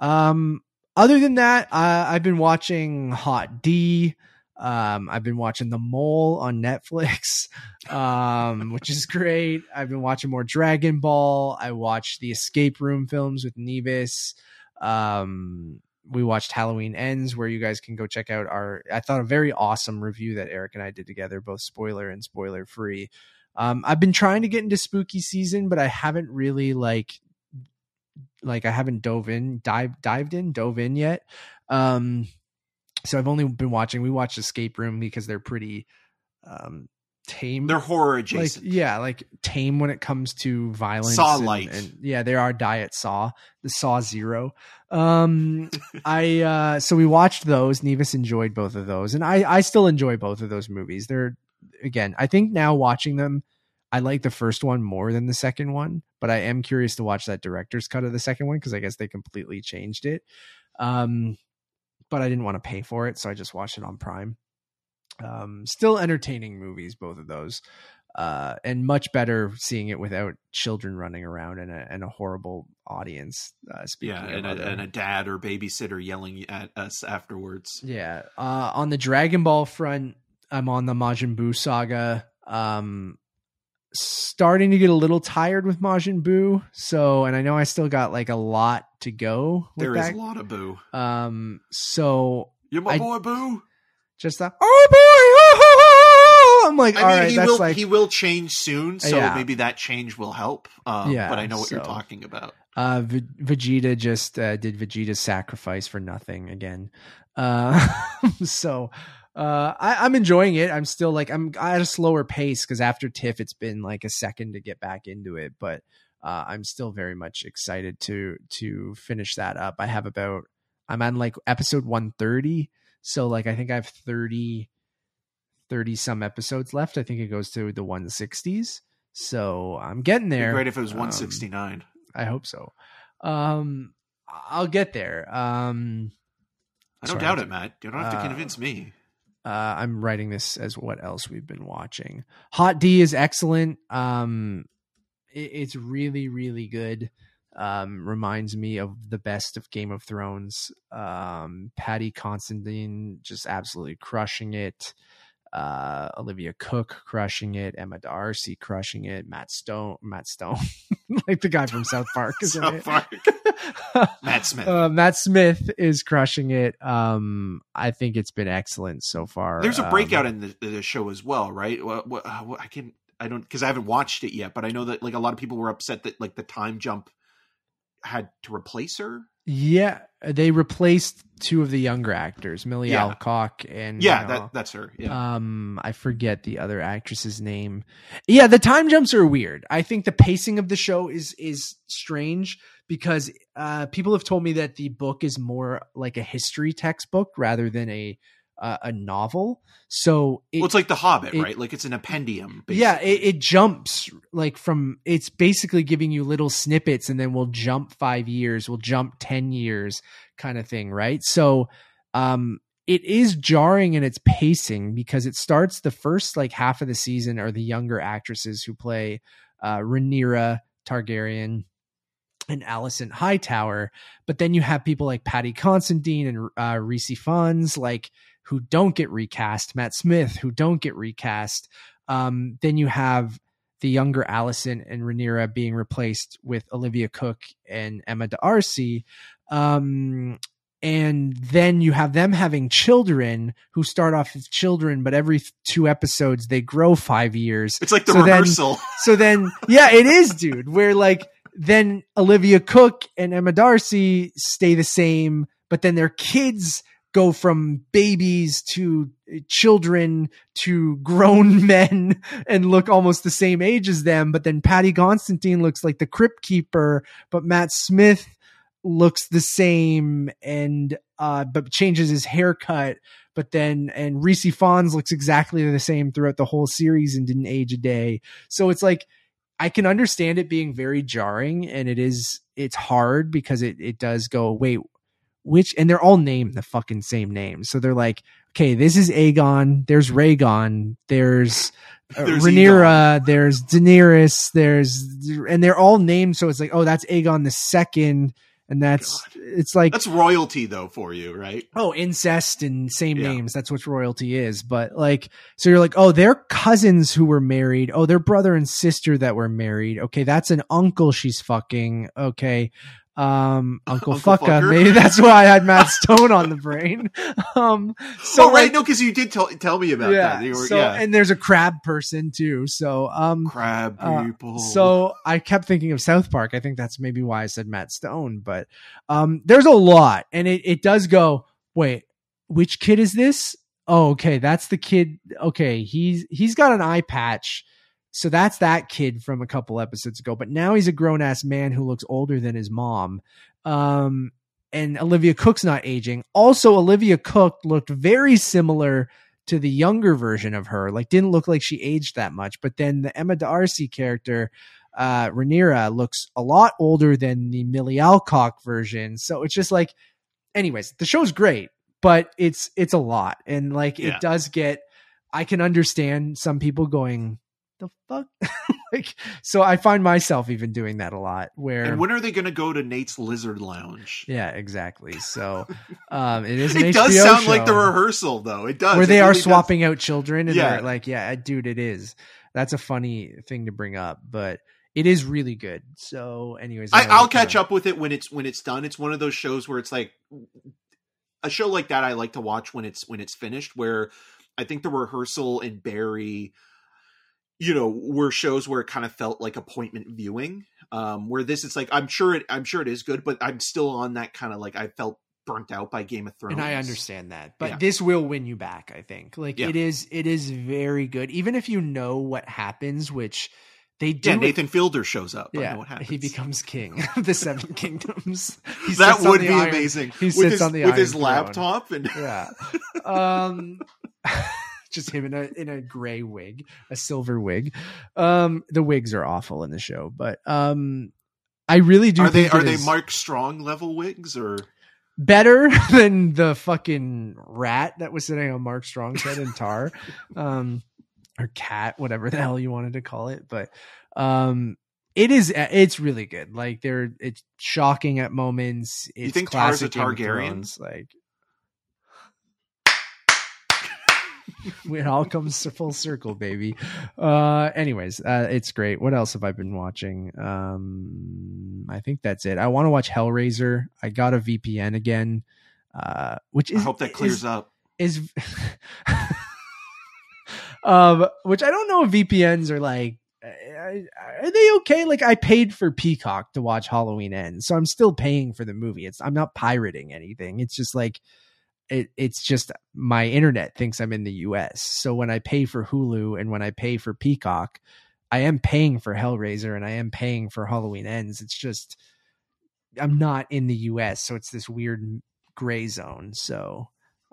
Um, other than that, I've been watching Hot D. Um, I've been watching The Mole on Netflix, [laughs] um, which is great. I've been watching more Dragon Ball. I watched the Escape Room films with Nevis. Um, we watched Halloween Ends, where you guys can go check out our, I thought, a very awesome review that Eric and I did together, both spoiler and spoiler free. Um, I've been trying to get into spooky season, but I haven't really like, like I haven't dove in, dive, dived in, dove in yet. Um, so I've only been watching. We watched Escape Room because they're pretty um, tame. They're horror like adjacent. yeah, like tame when it comes to violence. Saw and- light. and, yeah, they are diet Saw, the Saw Zero. Um, [laughs] I uh, so we watched those. Nevis enjoyed both of those, and I I still enjoy both of those movies. They're again, I think now watching them. I like the first one more than the second one, but I am curious to watch that director's cut of the second one because I guess they completely changed it. Um, but I didn't want to pay for it, so I just watched it on Prime. Um, still entertaining movies, both of those, uh, and much better seeing it without children running around and a, and a horrible audience. Uh, speaking yeah, of and a, and a dad or babysitter yelling at us afterwards. yeah. Uh, on the Dragon Ball front, I'm on the Majin Buu saga. Um, starting to get a little tired with Majin Buu. So, and I know I still got like a lot to go. With There is that. a lot of boo. Um, so You're my I- boy, boo. just the oh boy, I'm like, I all mean, right, he will like he will change soon, so Yeah. maybe that change will help. Um, Yeah, but I know what you're talking about. uh V- Vegeta just uh, did Vegeta's sacrifice for nothing again. Uh [laughs] so uh I, I'm enjoying it. I'm still like I'm at a slower pace because after Tiff it's been like a second to get back into it, but uh I'm still very much excited to to finish that up. I have about I'm on like episode 130. So like I think I have 30 30 some episodes left. I think it goes to the 160s. So I'm getting there. great if it was Um, 169. I hope so. Um, I'll get there. Um, I don't sorry. doubt it, Matt. You don't have to uh, convince me. Uh, I'm writing this as what else we've been watching. Hot D is excellent. Um, it, it's really, really good. Um, reminds me of the best of Game of Thrones. Um, Paddy Constantine just absolutely crushing it. Uh, Olivia Cooke crushing it. Emma D'Arcy crushing it. Matt Stone, Matt Stone, [laughs] like the guy from South Park, [laughs] isn't South? Park. [laughs] Matt Smith. Uh, Matt Smith is crushing it. Um, I think it's been excellent so far. There's a Um, breakout in the, the show as well, right? What, what, uh, what- I can I don't because I haven't watched it yet, but I know that like a lot of people were upset that like the time jump had to replace her. Yeah, they replaced two of the younger actors, Millie Yeah. Alcock and Yeah, uh, that that's her. Yeah. um, I forget the other actress's name. Yeah, the time jumps are weird. I think the pacing of the show is is strange because uh, people have told me that the book is more like a history textbook rather than a uh, a novel. So it, well, it's like The Hobbit, it- right? Like it's an appendium. yeah it, it jumps like from it's basically giving you little snippets and then we'll jump five years we'll jump 10 years kind of thing right so um it is jarring in its pacing because it starts the first like half of the season are the younger actresses who play uh Rhaenyra Targaryen and Alicent Hightower but then you have people like Paddy Considine and uh Rhys Ifans like who don't get recast Matt Smith who don't get recast um, then you have the younger Alicent and Rhaenyra being replaced with Olivia Cooke and Emma D'Arcy. Um, and then you have them having children who start off as children, but every two episodes they grow five years. It's like the So then- [laughs] So then, yeah, it is, dude. Where like then Olivia Cooke and Emma D'Arcy stay the same, but then their kids go from babies to children to grown [laughs] men and look almost the same age as them. But then Paddy Constantine looks like the crypt keeper, but Matt Smith looks the same and uh but changes his haircut but then and Rhys Ifans looks exactly the same throughout the whole series and didn't age a day so it's like I can understand it being very jarring and it is it's hard because it it does go wait which and they're all named the fucking same name so they're like okay this is Aegon there's Rhaegon there's uh, There's Rhaenyra, there's Daenerys, there's and they're all named, so it's like, oh, that's Aegon the second, and that's God. it's like That's royalty though for you, right? oh, incest and same Yeah. names. That's what royalty is. But like, so you're like, oh, they're cousins who were married. Oh, they're brother and sister that were married. Okay, that's an uncle she's fucking. Okay. Um, [laughs] Uncle, Uncle Fucka. Fucker. Maybe that's why I had Matt [laughs] Stone on the brain. [laughs] Um, so oh, right, like, no, because you did tell tell me about yeah. that. Were, so, yeah, and there's a crab person too. So, um, crab uh, people. so I kept thinking of South Park. I think that's maybe why I said Matt Stone, but um, there's a lot, and it it does go. Wait, which kid is this? Oh, okay, that's the kid. Okay, he's he's got an eye patch, so that's that kid from a couple episodes ago. But now he's a grown ass man who looks older than his mom. Um, and Olivia Cooke's not aging. Also, Olivia Cooke looked very similar to the younger version of her. Like, didn't look like she aged that much. But then the Emma D'Arcy character, uh, Rhaenyra, looks a lot older than the Millie Alcock version. So it's just like, anyways, the show's great, but it's it's a lot, and like Yeah. it does get. I can understand some people going, the fuck, [laughs] like. So I find myself even doing that a lot. Where and when are they going to go to Nate's Lizard Lounge? yeah, exactly. So [laughs] um, it is an It HBO does sound like the rehearsal, though. It does. where It they are really does. swapping out children, and Yeah. they're like, yeah, dude, it is. That's a funny thing to bring up, but it is really good. So, anyways, I, I'll let catch know. up with it when it's when it's done. It's one of those shows where it's like a show like that. I like to watch when it's when it's finished. Where I think the rehearsal and Barry, you know, were shows where it kind of felt like appointment viewing. Um, where this it's like I'm sure it I'm sure it is good, but I'm still on that kind of like I felt burnt out by Game of Thrones. and I understand that, but Yeah. this will win you back. I think, like Yeah. it is, it is very good, even if you know what happens, which they do. Yeah, Nathan Fielder shows up. Yeah, what happens. he becomes king of the Seven Kingdoms. [laughs] He that would be iron- amazing. he with sits his, on the with his Throne. laptop and yeah [laughs] um just him in a in a gray wig a silver wig. Um the wigs are awful in the show but um i really do are they think are they is Mark Strong level wigs or? Better [laughs] than the fucking rat that was sitting on mark strong's head in tar [laughs] um or cat whatever the hell you wanted to call it but um it is it's really good. Like they're it's shocking at moments. It's think Tar's a Targaryen? Like [laughs] it all comes to [laughs] full circle baby. Uh anyways uh it's great. What else have i been watching? Um i think that's it. I want to watch hellraiser. I got a vpn again uh which I hope that clears is, up. is [laughs] um which i don't know if vpns are like uh, are they okay? Like i paid for peacock to watch halloween ends so i'm still paying for the movie. It's i'm not pirating anything. It's just like it, it's just my internet thinks i'm in the us so when i pay for hulu and when i pay for peacock i am paying for hellraiser and i am paying for halloween ends it's just i'm not in the us so it's this weird gray zone so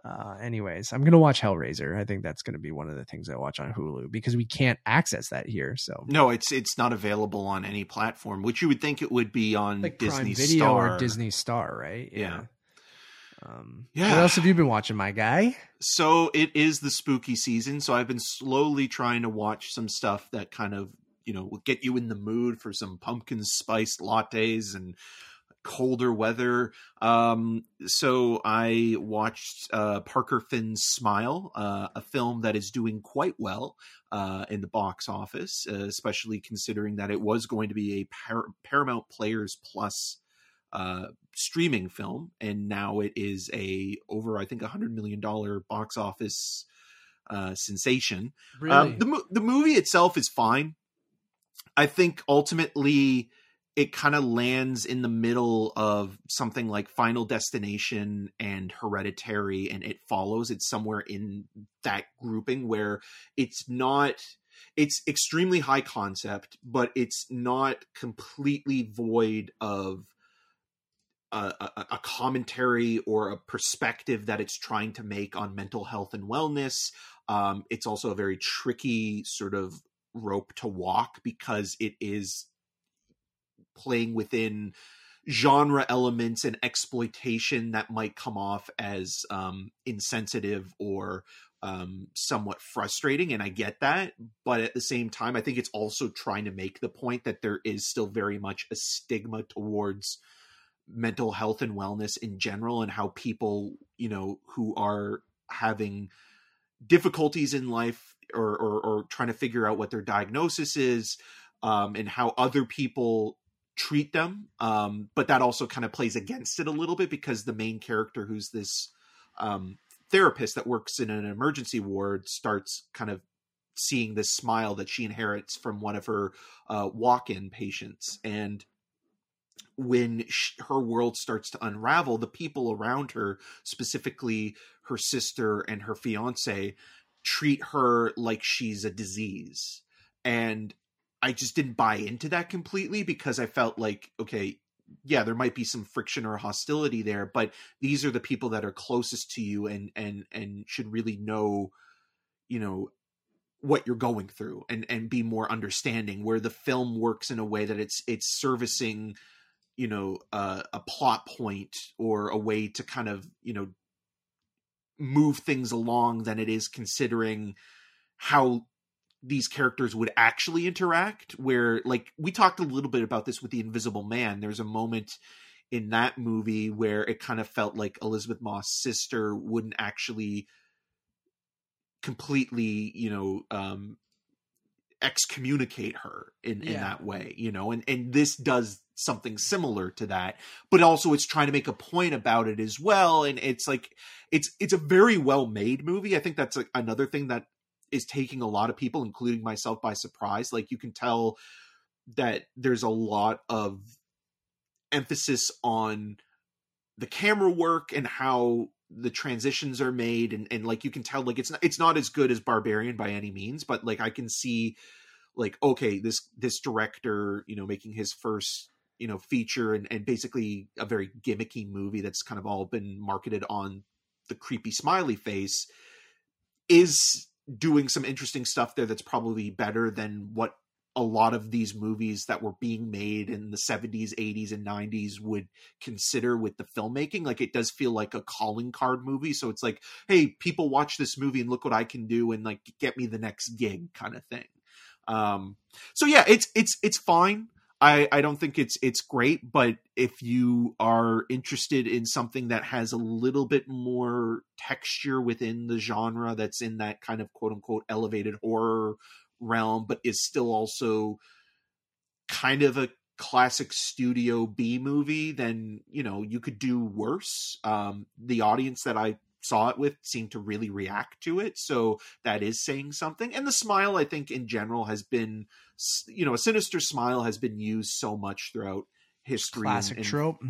uh, anyways, I'm gonna watch Hellraiser. I think that's gonna be one of the things I watch on Hulu because we can't access that here. So No, it's it's not available on any platform, which you would think it would be on like Disney Prime Video Star or Disney Star, right? Yeah. Um, Yeah. What else have you been watching, my guy? So it is the spooky season, so I've been slowly trying to watch some stuff that kind of you know will get you in the mood for some pumpkin spiced lattes and colder weather. Um, so I watched uh, Parker Finn's Smile, uh, a film that is doing quite well uh, in the box office, uh, especially considering that it was going to be a Par- Paramount Players Plus uh, streaming film, and now it is a over I think a hundred million dollar box office uh, sensation. Really? Um, the the movie itself is fine. I think ultimately it kind of lands in the middle of something like Final Destination and Hereditary, and it follows. It's somewhere in that grouping where it's not. It's extremely high concept, but it's not completely void of a, a, commentary or a perspective that it's trying to make on mental health and wellness. Um, it's also a very tricky sort of rope to walk because it is playing within genre elements and exploitation that might come off as um, insensitive or um, somewhat frustrating, and I get that. But at the same time, I think it's also trying to make the point that there is still very much a stigma towards mental health and wellness in general, and how people, you know, who are having difficulties in life or, or, or trying to figure out what their diagnosis is, um, and how other people treat them. Um, but that also kind of plays against it a little bit because the main character, who's this um, therapist that works in an emergency ward starts kind of seeing this smile that she inherits from one of her uh, walk-in patients and when she, her world starts to unravel the people around her specifically her sister and her fiance treat her like she's a disease and i just didn't buy into that completely because i felt like okay yeah, there might be some friction or hostility there, but these are the people that are closest to you and and and should really know, you know, what you're going through and and be more understanding. Where the film works in a way that it's it's servicing, you know, uh, a plot point or a way to kind of you know move things along than it is considering how these characters would actually interact where like we talked a little bit about this with the invisible man. There's a moment in that movie where it kind of felt like elisabeth moss sister wouldn't actually completely you know um excommunicate her in in that way you know and and this does something similar to that but also it's trying to make a point about it as well and it's like it's it's a very well made movie i think that's like another thing that is taking a lot of people, including myself, by surprise. Like you can tell that there's a lot of emphasis on the camera work and how the transitions are made and, and like you can tell like it's not it's not as good as barbarian by any means but like i can see like okay this this director you know making his first you know feature and, and basically a very gimmicky movie that's kind of all been marketed on the creepy smiley face is doing some interesting stuff there that's probably better than what a lot of these movies that were being made in the 70s 80s and 90s would consider with the filmmaking like it does feel like a calling card movie. So it's like hey people watch this movie and look what i can do and like get me the next gig kind of thing. Um so yeah it's it's it's fine. I, I don't think it's it's great, but if you are interested in something that has a little bit more texture within the genre, that's in that kind of quote unquote elevated horror realm, but is still also kind of a classic studio B movie, then you know you could do worse. Um, the audience that I saw it with seemed to really react to it, so that is saying something. And the smile, I think, in general, has been you know, a sinister smile has been used so much throughout history. Classic and, trope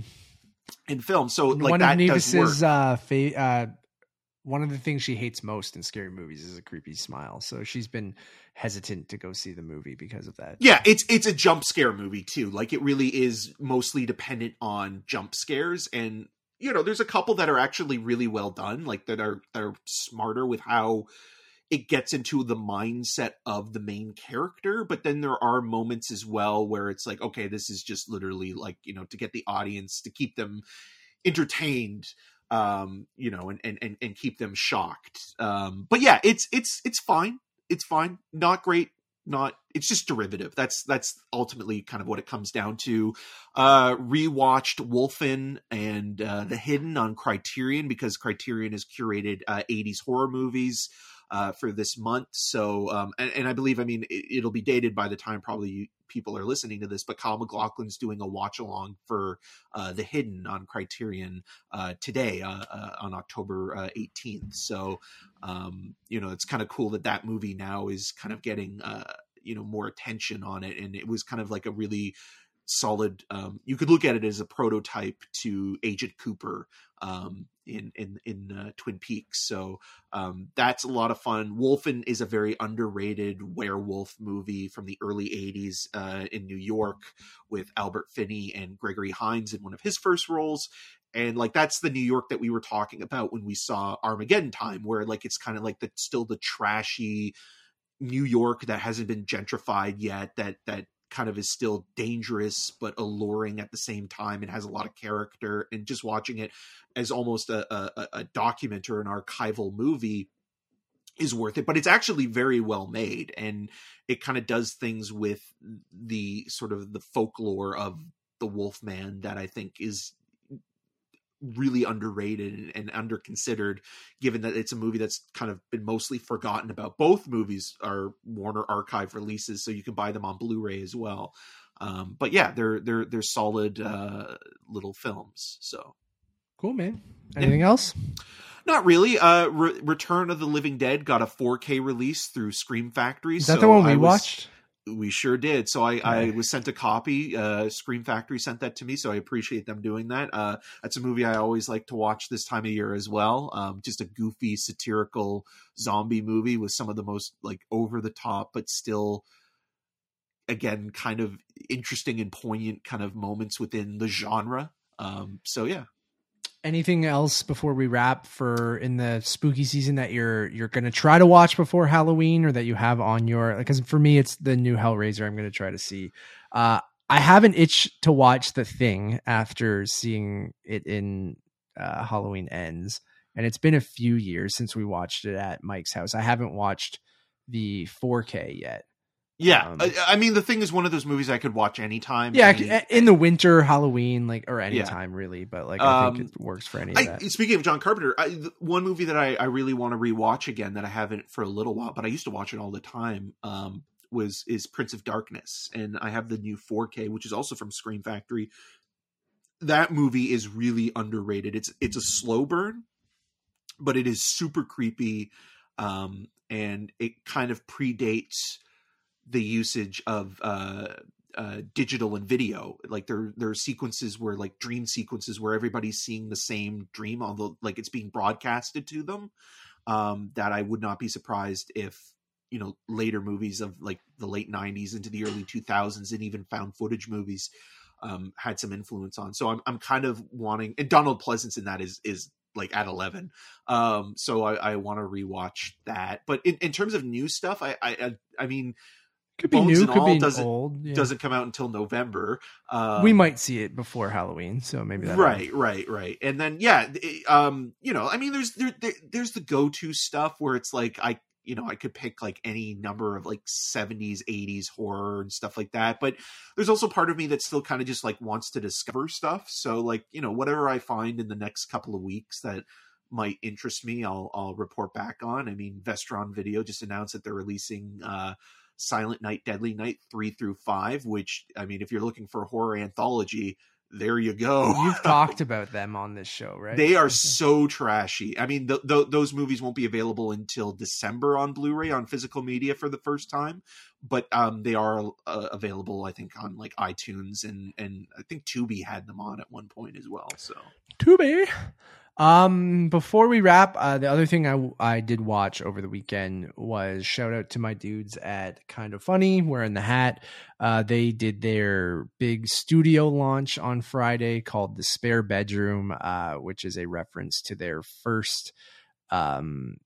in film. So like one that of does Nevis's work. uh, fa- uh, one of the things she hates most in scary movies is a creepy smile. So she's been hesitant to go see the movie because of that. yeah, it's it's a jump scare movie too. Like it really is mostly dependent on jump scares and you know, there's a couple that are actually really well done, like that are that are smarter with how it gets into the mindset of the main character but then there are moments as well where it's like okay this is just literally like you know to get the audience to keep them entertained um you know and and and, and keep them shocked. Um but yeah it's it's it's fine. It's fine. Not great. Not it's just derivative. That's that's ultimately kind of what it comes down to. Uh rewatched wolfen and uh the hidden on criterion because criterion has curated uh 80s horror movies uh, for this month. So, um, and, and, I believe, I mean, it, will be dated by the time probably people are listening to this, but Kyle MacLachlan's doing a watch along for uh, The Hidden on Criterion uh, today uh, uh, on October 18th. Uh, so, um, you know, it's kind of cool that that movie now is kind of getting, you know, more attention on it. And it was kind of like a really solid um, you could look at it as a prototype to agent cooper um, in in in uh, twin peaks. So um, that's a lot of fun. Wolfen is a very underrated werewolf movie from the early 80s uh, in new york with albert finney and gregory hines in one of his first roles. And like that's the new york that we were talking about when we saw armageddon time where like it's kind of like the still the trashy New York that hasn't been gentrified yet that that kind of is still dangerous but alluring at the same time and has a lot of character and just watching it as almost a, a, a document or an archival movie is worth it. But it's actually very well made, and it kind of does things with the sort of the folklore of the Wolfman that I think is really underrated and under considered given that it's a movie that's kind of been mostly forgotten about both movies are warner archive releases so you can buy them on blu-ray as well um, but yeah they're they're they're solid uh, little films so cool man anything yeah. else not really. Uh, Re- Return of the Living Dead got a 4K release through Scream Factory. Is that so the one we was, watched? We sure did. So I. I was sent a copy. Uh, Scream Factory sent that to me, so I appreciate them doing that. Uh, that's a movie I always like to watch this time of year as well. Um, just a goofy, satirical zombie movie with some of the most like over the top, but still, again, kind of interesting and poignant kind of moments within the genre. Um, so yeah, anything else before we wrap for in the spooky season that you're you're going to try to watch before Halloween or that you have on your because for me it's the new Hellraiser I'm going to try to see. Uh, I have an itch to watch The Thing after seeing it in uh, Halloween Ends, and it's been a few years since we watched it at Mike's house. I haven't watched the 4K yet. Yeah, um, I, mean, the thing is, one of those movies I could watch anytime. Yeah, any, in the winter, Halloween, like or anytime yeah. really. But like, I um, think it works for any I, of that. Speaking of John Carpenter, I, one movie that I, I really want to rewatch again that I haven't for a little while, but I used to watch it all the time. Um, was is Prince of Darkness, and I have the new 4K, which is also from Scream Factory. That movie is really underrated. It's it's a slow burn, but it is super creepy, um, and it kind of predates the usage of uh, uh, digital and video. Like there there are sequences where like dream sequences where everybody's seeing the same dream, although like it's being broadcasted to them. Um, that I would not be surprised if you know later movies of like the late 90s into the early 2000s and even found footage movies um, had some influence on. So I'm I'm kind of wanting and Donald Pleasence in that is is like at 11 um so i i want to rewatch that but in, in terms of new stuff I, I i mean could be Bones new, could be doesn't, old. Yeah. Doesn't come out until November. Um, we might see it before Halloween, so maybe that. Right, right, right. And then yeah, it, um, you know, I mean, there's there, there, there's the go to stuff where it's like I you know, I could pick like any number of like 70s, 80s horror and stuff like that. But there's also part of me that still kind of just like wants to discover stuff. So like, you know, whatever I find in the next couple of weeks that might interest me, I'll I'll report back on. I mean, Vestron Video just announced that they're releasing uh Silent Night, Deadly Night three through five, which I mean, if you're looking for a horror anthology, there you go. You've [laughs] talked about them on this show, right? They are so trashy. I mean, th- th- those movies won't be available until December on Blu-ray on physical media for the first time, but um, they are uh, available, I think, on like iTunes and and I think Tubi had them on at one point as well. So Tubi. Um, before we wrap, uh, the other thing I I did watch over the weekend was shout out to my dudes at Kinda Funny, wearing the hat. Uh, they did their big studio launch on Friday called the Spare Bedroom, uh, which is a reference to their first um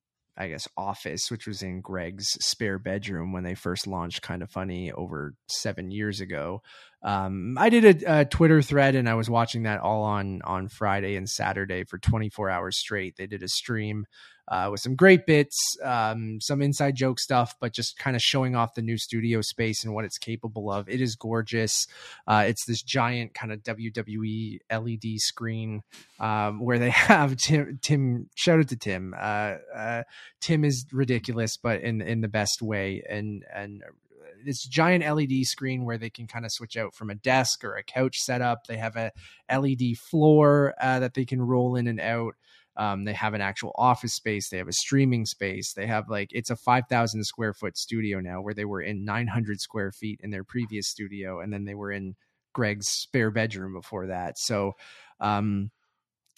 I guess office, which was in Greg's spare bedroom when they first launched Kinda Funny over seven years ago. Um, I did a, a, Twitter thread and I was watching that all on on Friday and Saturday for 24 hours straight. They did a stream uh, with some great bits, um, some inside joke stuff, but just kind of showing off the new studio space and what it's capable of. It is gorgeous. Uh, it's this giant kind of WWE LED screen um, where they [laughs] have Tim. Tim, shout out to Tim. Uh, uh, Tim is ridiculous, but in in the best way, and and this giant LED screen where they can kind of switch out from a desk or a couch setup. They have a LED floor uh, that they can roll in and out. Um, they have an actual office space. They have a streaming space. They have like it's a five thousand square foot studio now, where they were in nine hundred square feet in their previous studio, and then they were in Greg's spare bedroom before that. So, um,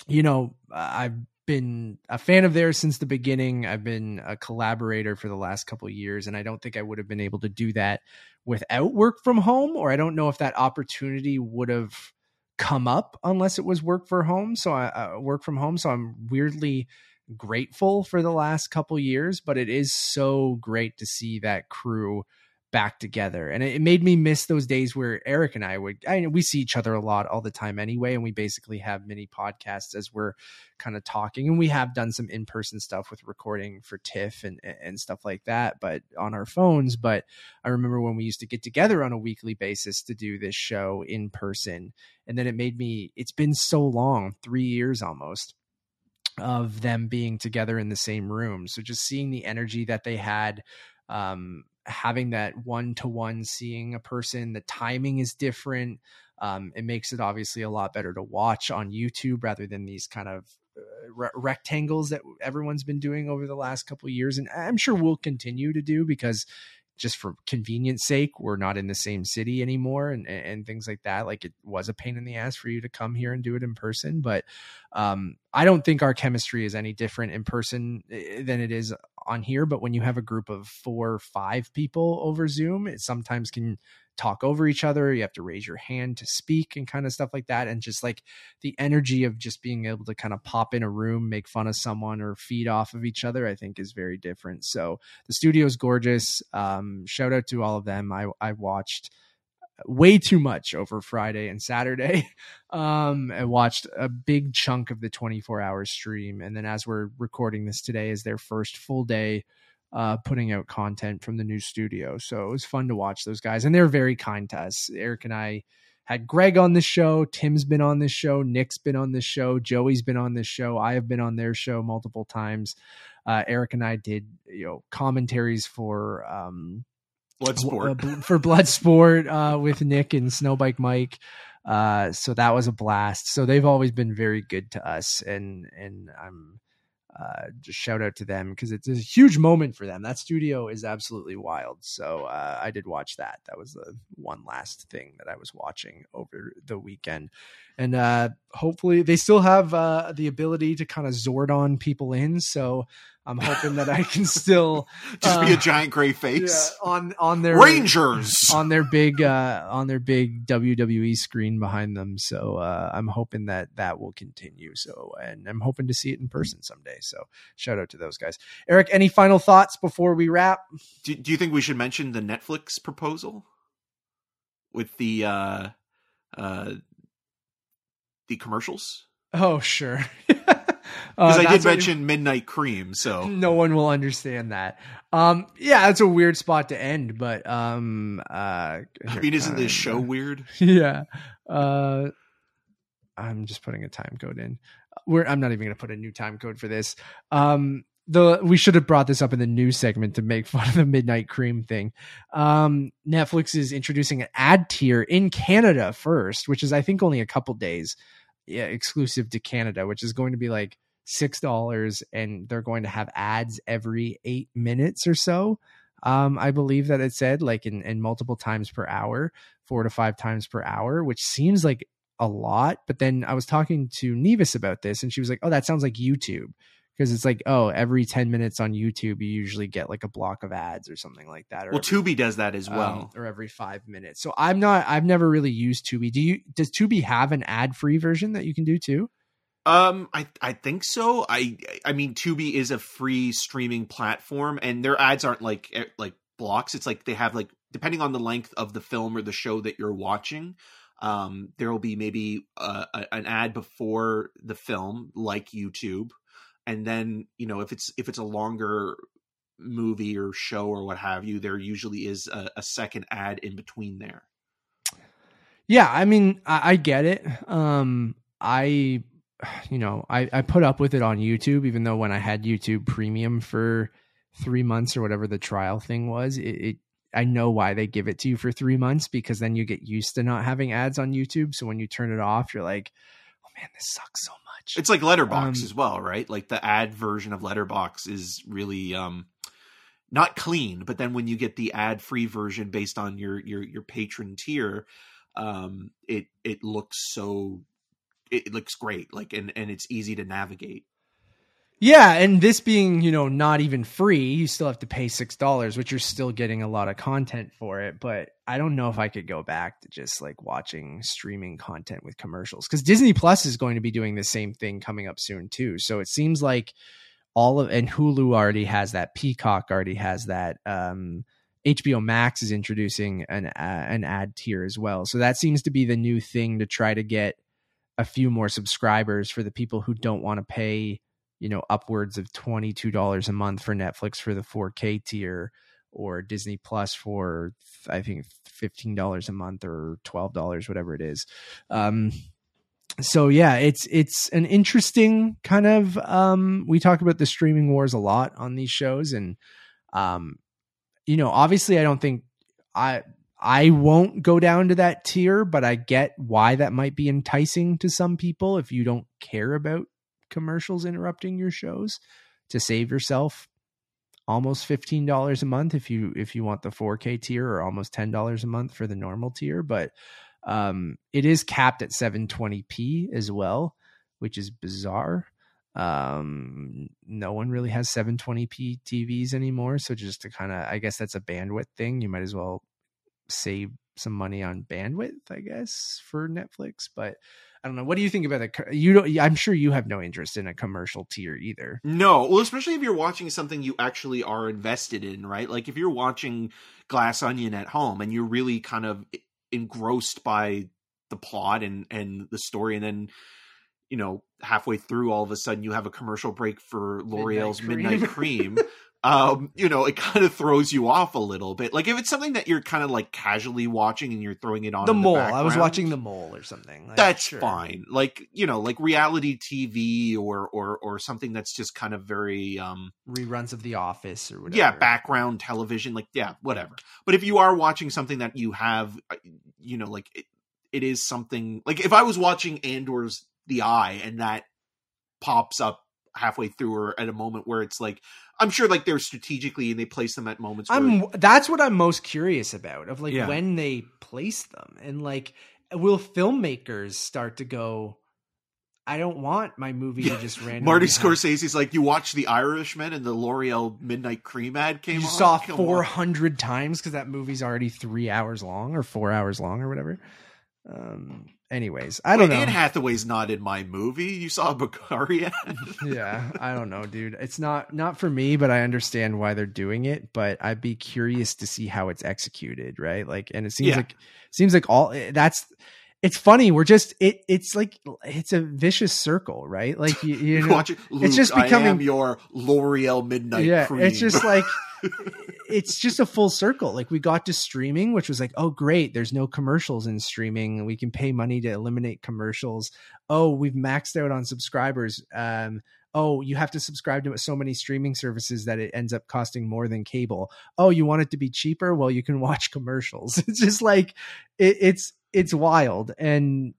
you know, I've been a fan of theirs since the beginning. I've been a collaborator for the last couple years, and I don't think I would have been able to do that without work from home, or I don't know if that opportunity would have come up unless it was work for home. So I uh, work from home. So I'm weirdly grateful for the last couple years, but it is so great to see that crew back together. And it, made me miss those days where Eric and I would, I we see each other a lot all the time anyway. And we basically have mini podcasts as we're kind of talking. And we have done some in person stuff with recording for TIFF and, and stuff like that, but on our phones. But I remember when we used to get together on a weekly basis to do this show in person. And then it made me, it's been so long, three years almost of them being together in the same room. So just seeing the energy that they had, um, having that one to one seeing a person, the timing is different. Um, it makes it obviously a lot better to watch on YouTube rather than these kind of uh, re- rectangles that everyone's been doing over the last couple years, and I'm sure we'll continue to do because just for convenience sake, we're not in the same city anymore and, and things like that. Like it was a pain in the ass for you to come here and do it in person. But um, I don't think our chemistry is any different in person eh, than it is on here. But when you have a group of four or five people over Zoom, it sometimes can talk over each other. You have to raise your hand to speak and kind of stuff like that. And just like the energy of just being able to kind of pop in a room, make fun of someone or feed off of each other, I think is very different. So the studio is gorgeous. Um, shout out to all of them. I, I watched way too much over Friday and Saturday. [laughs] Um, I watched a big chunk of the 24 hour stream. And then as we're recording this today is their first full day uh, putting out content from the new studio. So it was fun to watch those guys, and they're very kind to us. Eric and I had Greg on the show. Tim's been on this show. Nick's been on this show. Joey's been on this show. I have been on their show multiple times. Uh, Eric and I did you know commentaries for um, Bloodsport uh, for Bloodsport uh, with Nick and Snowbike Mike. Uh, so that was a blast. So they've always been very good to us, and and I'm uh, just shout out to them because it's a huge moment for them. That studio is absolutely wild. So uh, I did watch that. That was the one last thing that I was watching over the weekend, and uh, hopefully they still have uh, the ability to kind of Zordon people in. So I'm hoping that I can [laughs] still just uh, be a giant gray face yeah, on on their Rangers on their big uh, on their big WWE screen behind them. So uh, I'm hoping that that will continue. So and I'm hoping to see it in person someday. So shout out to those guys. Eric, any final thoughts before we wrap? Do, do you think we should mention the Netflix proposal with the uh, uh, the commercials? Oh sure. [laughs] because uh, I did mention you, Midnight Cream, so no one will understand that. Um, yeah, that's a weird spot to end, but um, uh, I mean, isn't this show weird? [laughs] Yeah. Uh, I'm just putting a time code in. We're, I'm not even going to put a new time code for this. Um, the we should have brought this up in the news segment to make fun of the midnight cream thing. Um, Netflix is introducing an ad tier in Canada first, which is I think only a couple days yeah, exclusive to Canada, which is going to be like six dollars, and they're going to have ads every eight minutes or so. Um, I believe that it said like in, in multiple times per hour, four to five times per hour, which seems like a lot. But then I was talking to Nevis about this, and she was like, "Oh, that sounds like YouTube." Because it's like oh every 10 minutes on youtube you usually get like a block of ads or something like that or well every, tubi does that as um, well. um, or every five minutes. So i'm not i've never really used tubi. Do you does tubi have an ad free version that you can do too? Um i i think so. I i mean tubi is a free streaming platform and their ads aren't like eh, like blocks. It's like they have like depending on the length of the film or the show that you're watching um, there will be maybe uh, an ad before the film, like YouTube, and then you know if it's if it's a longer movie or show or what have you there usually is a, a second ad in between there yeah i mean I, I, get it um i you know I, I put up with it on youtube even though when i had youtube premium for three months or whatever the trial thing was it, it I know why they give it to you for three months because then you get used to not having ads on YouTube. So when you turn it off, you're like, oh man, this sucks so much. It's like Letterboxd um, as well, right? Like the ad version of Letterboxd is really um not clean, but then when you get the ad free version based on your your your patron tier, um it it looks so it, it looks great, like and and it's easy to navigate. Yeah, and this being, you know, not even free, you still have to pay six dollars, which you're still getting a lot of content for it. But I don't know if I could go back to just like watching streaming content with commercials because Disney Plus is going to be doing the same thing coming up soon too. So it seems like all of and Hulu already has that, Peacock already has that. Um, HBO Max is introducing an uh, an ad tier as well. So that seems to be the new thing to try to get a few more subscribers for the people who don't want to pay, you know, upwards of $22 a month for Netflix for the 4K tier or Disney Plus for I think $15 a month or $12 whatever it is. Um so yeah, it's it's an interesting kind of um we talk about the streaming wars a lot on these shows and um you know, obviously I don't think I I won't go down to that tier, but I get why that might be enticing to some people if you don't care about commercials interrupting your shows to save yourself almost $15 a month if you if you want the 4K tier or almost $10 a month for the normal tier, but um it is capped at 720p as well, which is bizarre. Um no one really has 720p TVs anymore, so just to kind of I guess that's a bandwidth thing. You might as well save some money on bandwidth, I guess, for Netflix. But I don't know. What do you think about the? You don't. I'm sure you have no interest in a commercial tier either. No, well, especially if you're watching something you actually are invested in, right? Like if you're watching Glass Onion at home and you're really kind of engrossed by the plot and and the story, and then you know halfway through, all of a sudden you have a commercial break for L'Oreal's Midnight Cream. Midnight [laughs] Cream um, you know, it kind of throws you off a little bit. Like if it's something that you're kind of like casually watching and you're throwing it on the mole. The I was watching the mole or something. Like, that's sure. fine. Like you know, like reality TV or or or something that's just kind of very um reruns of The Office or whatever. Yeah, background television. Like yeah, whatever. But if you are watching something that you have, uh, you know, like it, it is something like if I was watching Andor's The Eye and that pops up halfway through or at a moment where it's like I'm sure like they're strategically and they place them at moments. I'm that's what I'm most curious about of like yeah. when they place them and like will filmmakers start to go. I don't want my movie to just [laughs] randomly. Marty Scorsese's like, you watch The Irishman and the L'Oreal Midnight Cream ad came. You on? saw four hundred times because that movie's already three hours long or four hours long or whatever. Um, anyways, I don't Wait, know. Anne Hathaway's not in my movie. You saw Bakari [laughs] yeah, I don't know, dude. It's not not for me, but I understand why they're doing it. But I'd be curious to see how it's executed, right? Like, and it seems yeah. like seems like all eh, that's. It's funny. We're just it. It's like it's a vicious circle, right? Like you, you [laughs] know, it, Luke, it's just becoming your L'Oreal Midnight. Yeah, cream. it's just like [laughs] it's just a full circle. Like we got to streaming, which was like, oh great, there's no commercials in streaming. We can pay money to eliminate commercials. Oh, we've maxed out on subscribers. Um, oh, you have to subscribe to so many streaming services that it ends up costing more than cable. Oh, you want it to be cheaper? Well, you can watch commercials. [laughs] It's just like it, it's it's wild and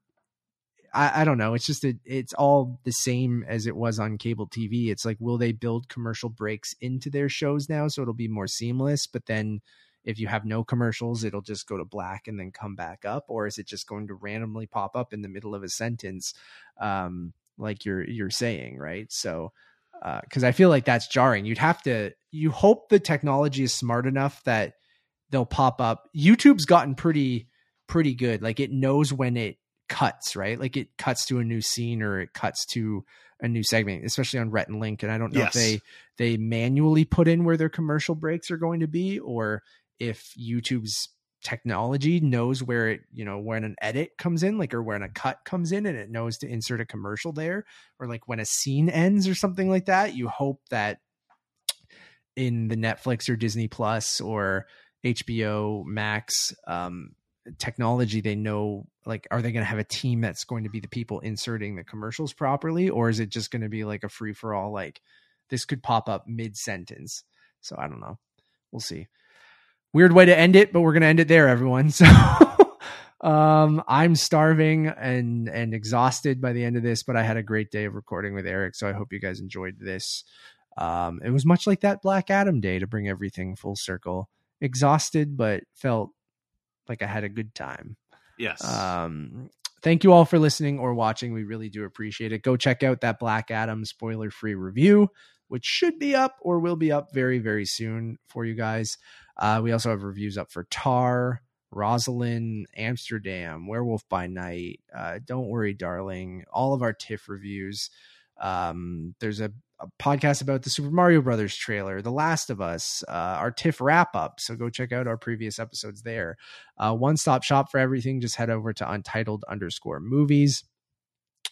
I, I don't know. It's just a, it's all the same as it was on cable TV. It's like, will they build commercial breaks into their shows now so it'll be more seamless? But then if you have no commercials, it'll just go to black and then come back up, or is it just going to randomly pop up in the middle of a sentence, um, like you're you're saying, right? So, because uh, I feel like that's jarring. You'd have to. You hope the technology is smart enough that they'll pop up. YouTube's gotten pretty pretty good. Like it knows when it cuts, right? Like it cuts to a new scene or it cuts to a new segment, especially on Rhett and Link. And I don't know yes. if they they manually put in where their commercial breaks are going to be, or if YouTube's technology knows where it, you know, when an edit comes in, like or when a cut comes in and it knows to insert a commercial there, or like when a scene ends or something like that. You hope that in the Netflix or Disney Plus or HBO Max, um, technology they know like are they going to have a team that's going to be the people inserting the commercials properly or is it just going to be like a free for all like this could pop up mid sentence so i don't know. We'll see. Weird way to end it but we're going to end it there everyone. [laughs] So um i'm starving and and exhausted by the end of this but i had a great day of recording with eric so i hope you guys enjoyed this. Um it was much like that black adam day to bring everything full circle. Exhausted but felt like I had a good time. Yes. Um, thank you all for listening or watching. We really do appreciate it. Go check out that Black Adam spoiler free review, which should be up or will be up very, very soon for you guys. Uh, we also have reviews up for Tar, Rosaline, Amsterdam, Werewolf by Night, uh, Don't Worry, Darling, all of our TIFF reviews. Um, there's a a podcast about the Super Mario Brothers trailer, The Last of Us, uh, our TIFF wrap up. So go check out our previous episodes there. Uh, One stop shop for everything. Just head over to untitled underscore movies.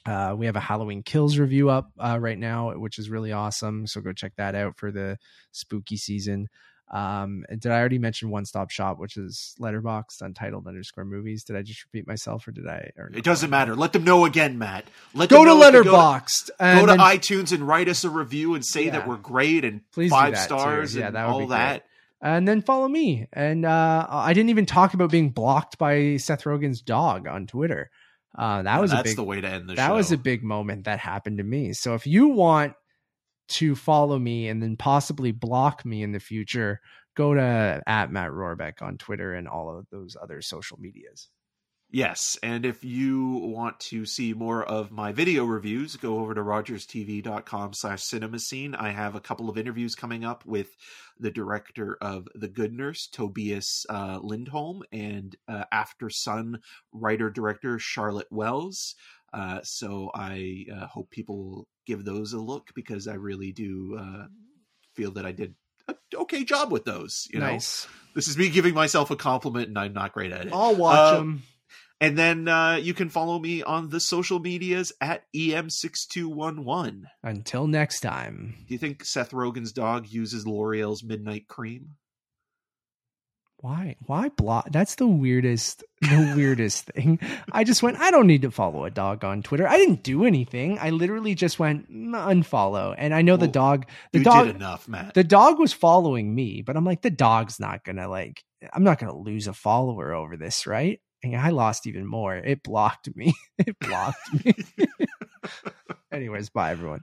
Uh, we have a Halloween Kills review up uh, right now, which is really awesome. So go check that out for the spooky season. Um, and did I already mention One Stop Shop, which is Letterboxd Untitled underscore movies? Did I just repeat myself, or did I? Or It doesn't matter. Let them know again, Matt. Let Go them to know if they Letterboxd. Go to, then- go to iTunes and write us a review and say Yeah. that we're great and Please five stars Yeah, and that would all great. that. and then follow me. And uh, I didn't even talk about being blocked by Seth Rogen's dog on Twitter. Uh, that was That's a big the way to end the that show. was a big moment that happened to me. So if you want to follow me and then possibly block me in the future, go to at Matt Rohrbeck on Twitter and all of those other social medias. Yes, and if you want to see more of my video reviews, go over to rogerstv.com slash cinema scene. I have a couple of interviews coming up with the director of The Good Nurse, Tobias uh, Lindholm, and uh, Aftersun writer-director Charlotte Wells. Uh, so I uh, hope people give those a look because I really do uh, feel that I did a okay job with those. You nice. know, this is me giving myself a compliment, and I'm not great at it. I'll watch Uh, them. And then uh, you can follow me on the social medias at E EM6211. Until next time. Do you think Seth Rogen's dog uses L'Oreal's Midnight Cream? Why? Why block? That's the weirdest, the [laughs] weirdest thing. I just went. I don't need to follow a dog on Twitter. I didn't do anything. I literally just went "Mm, unfollow. And I know the dog. The you dog. did enough, Matt. The dog was following me, but I'm like, the dog's not gonna like. I'm not gonna lose a follower over this, right? And I lost even more. It blocked me. [laughs] It blocked me. [laughs] Anyways, bye everyone.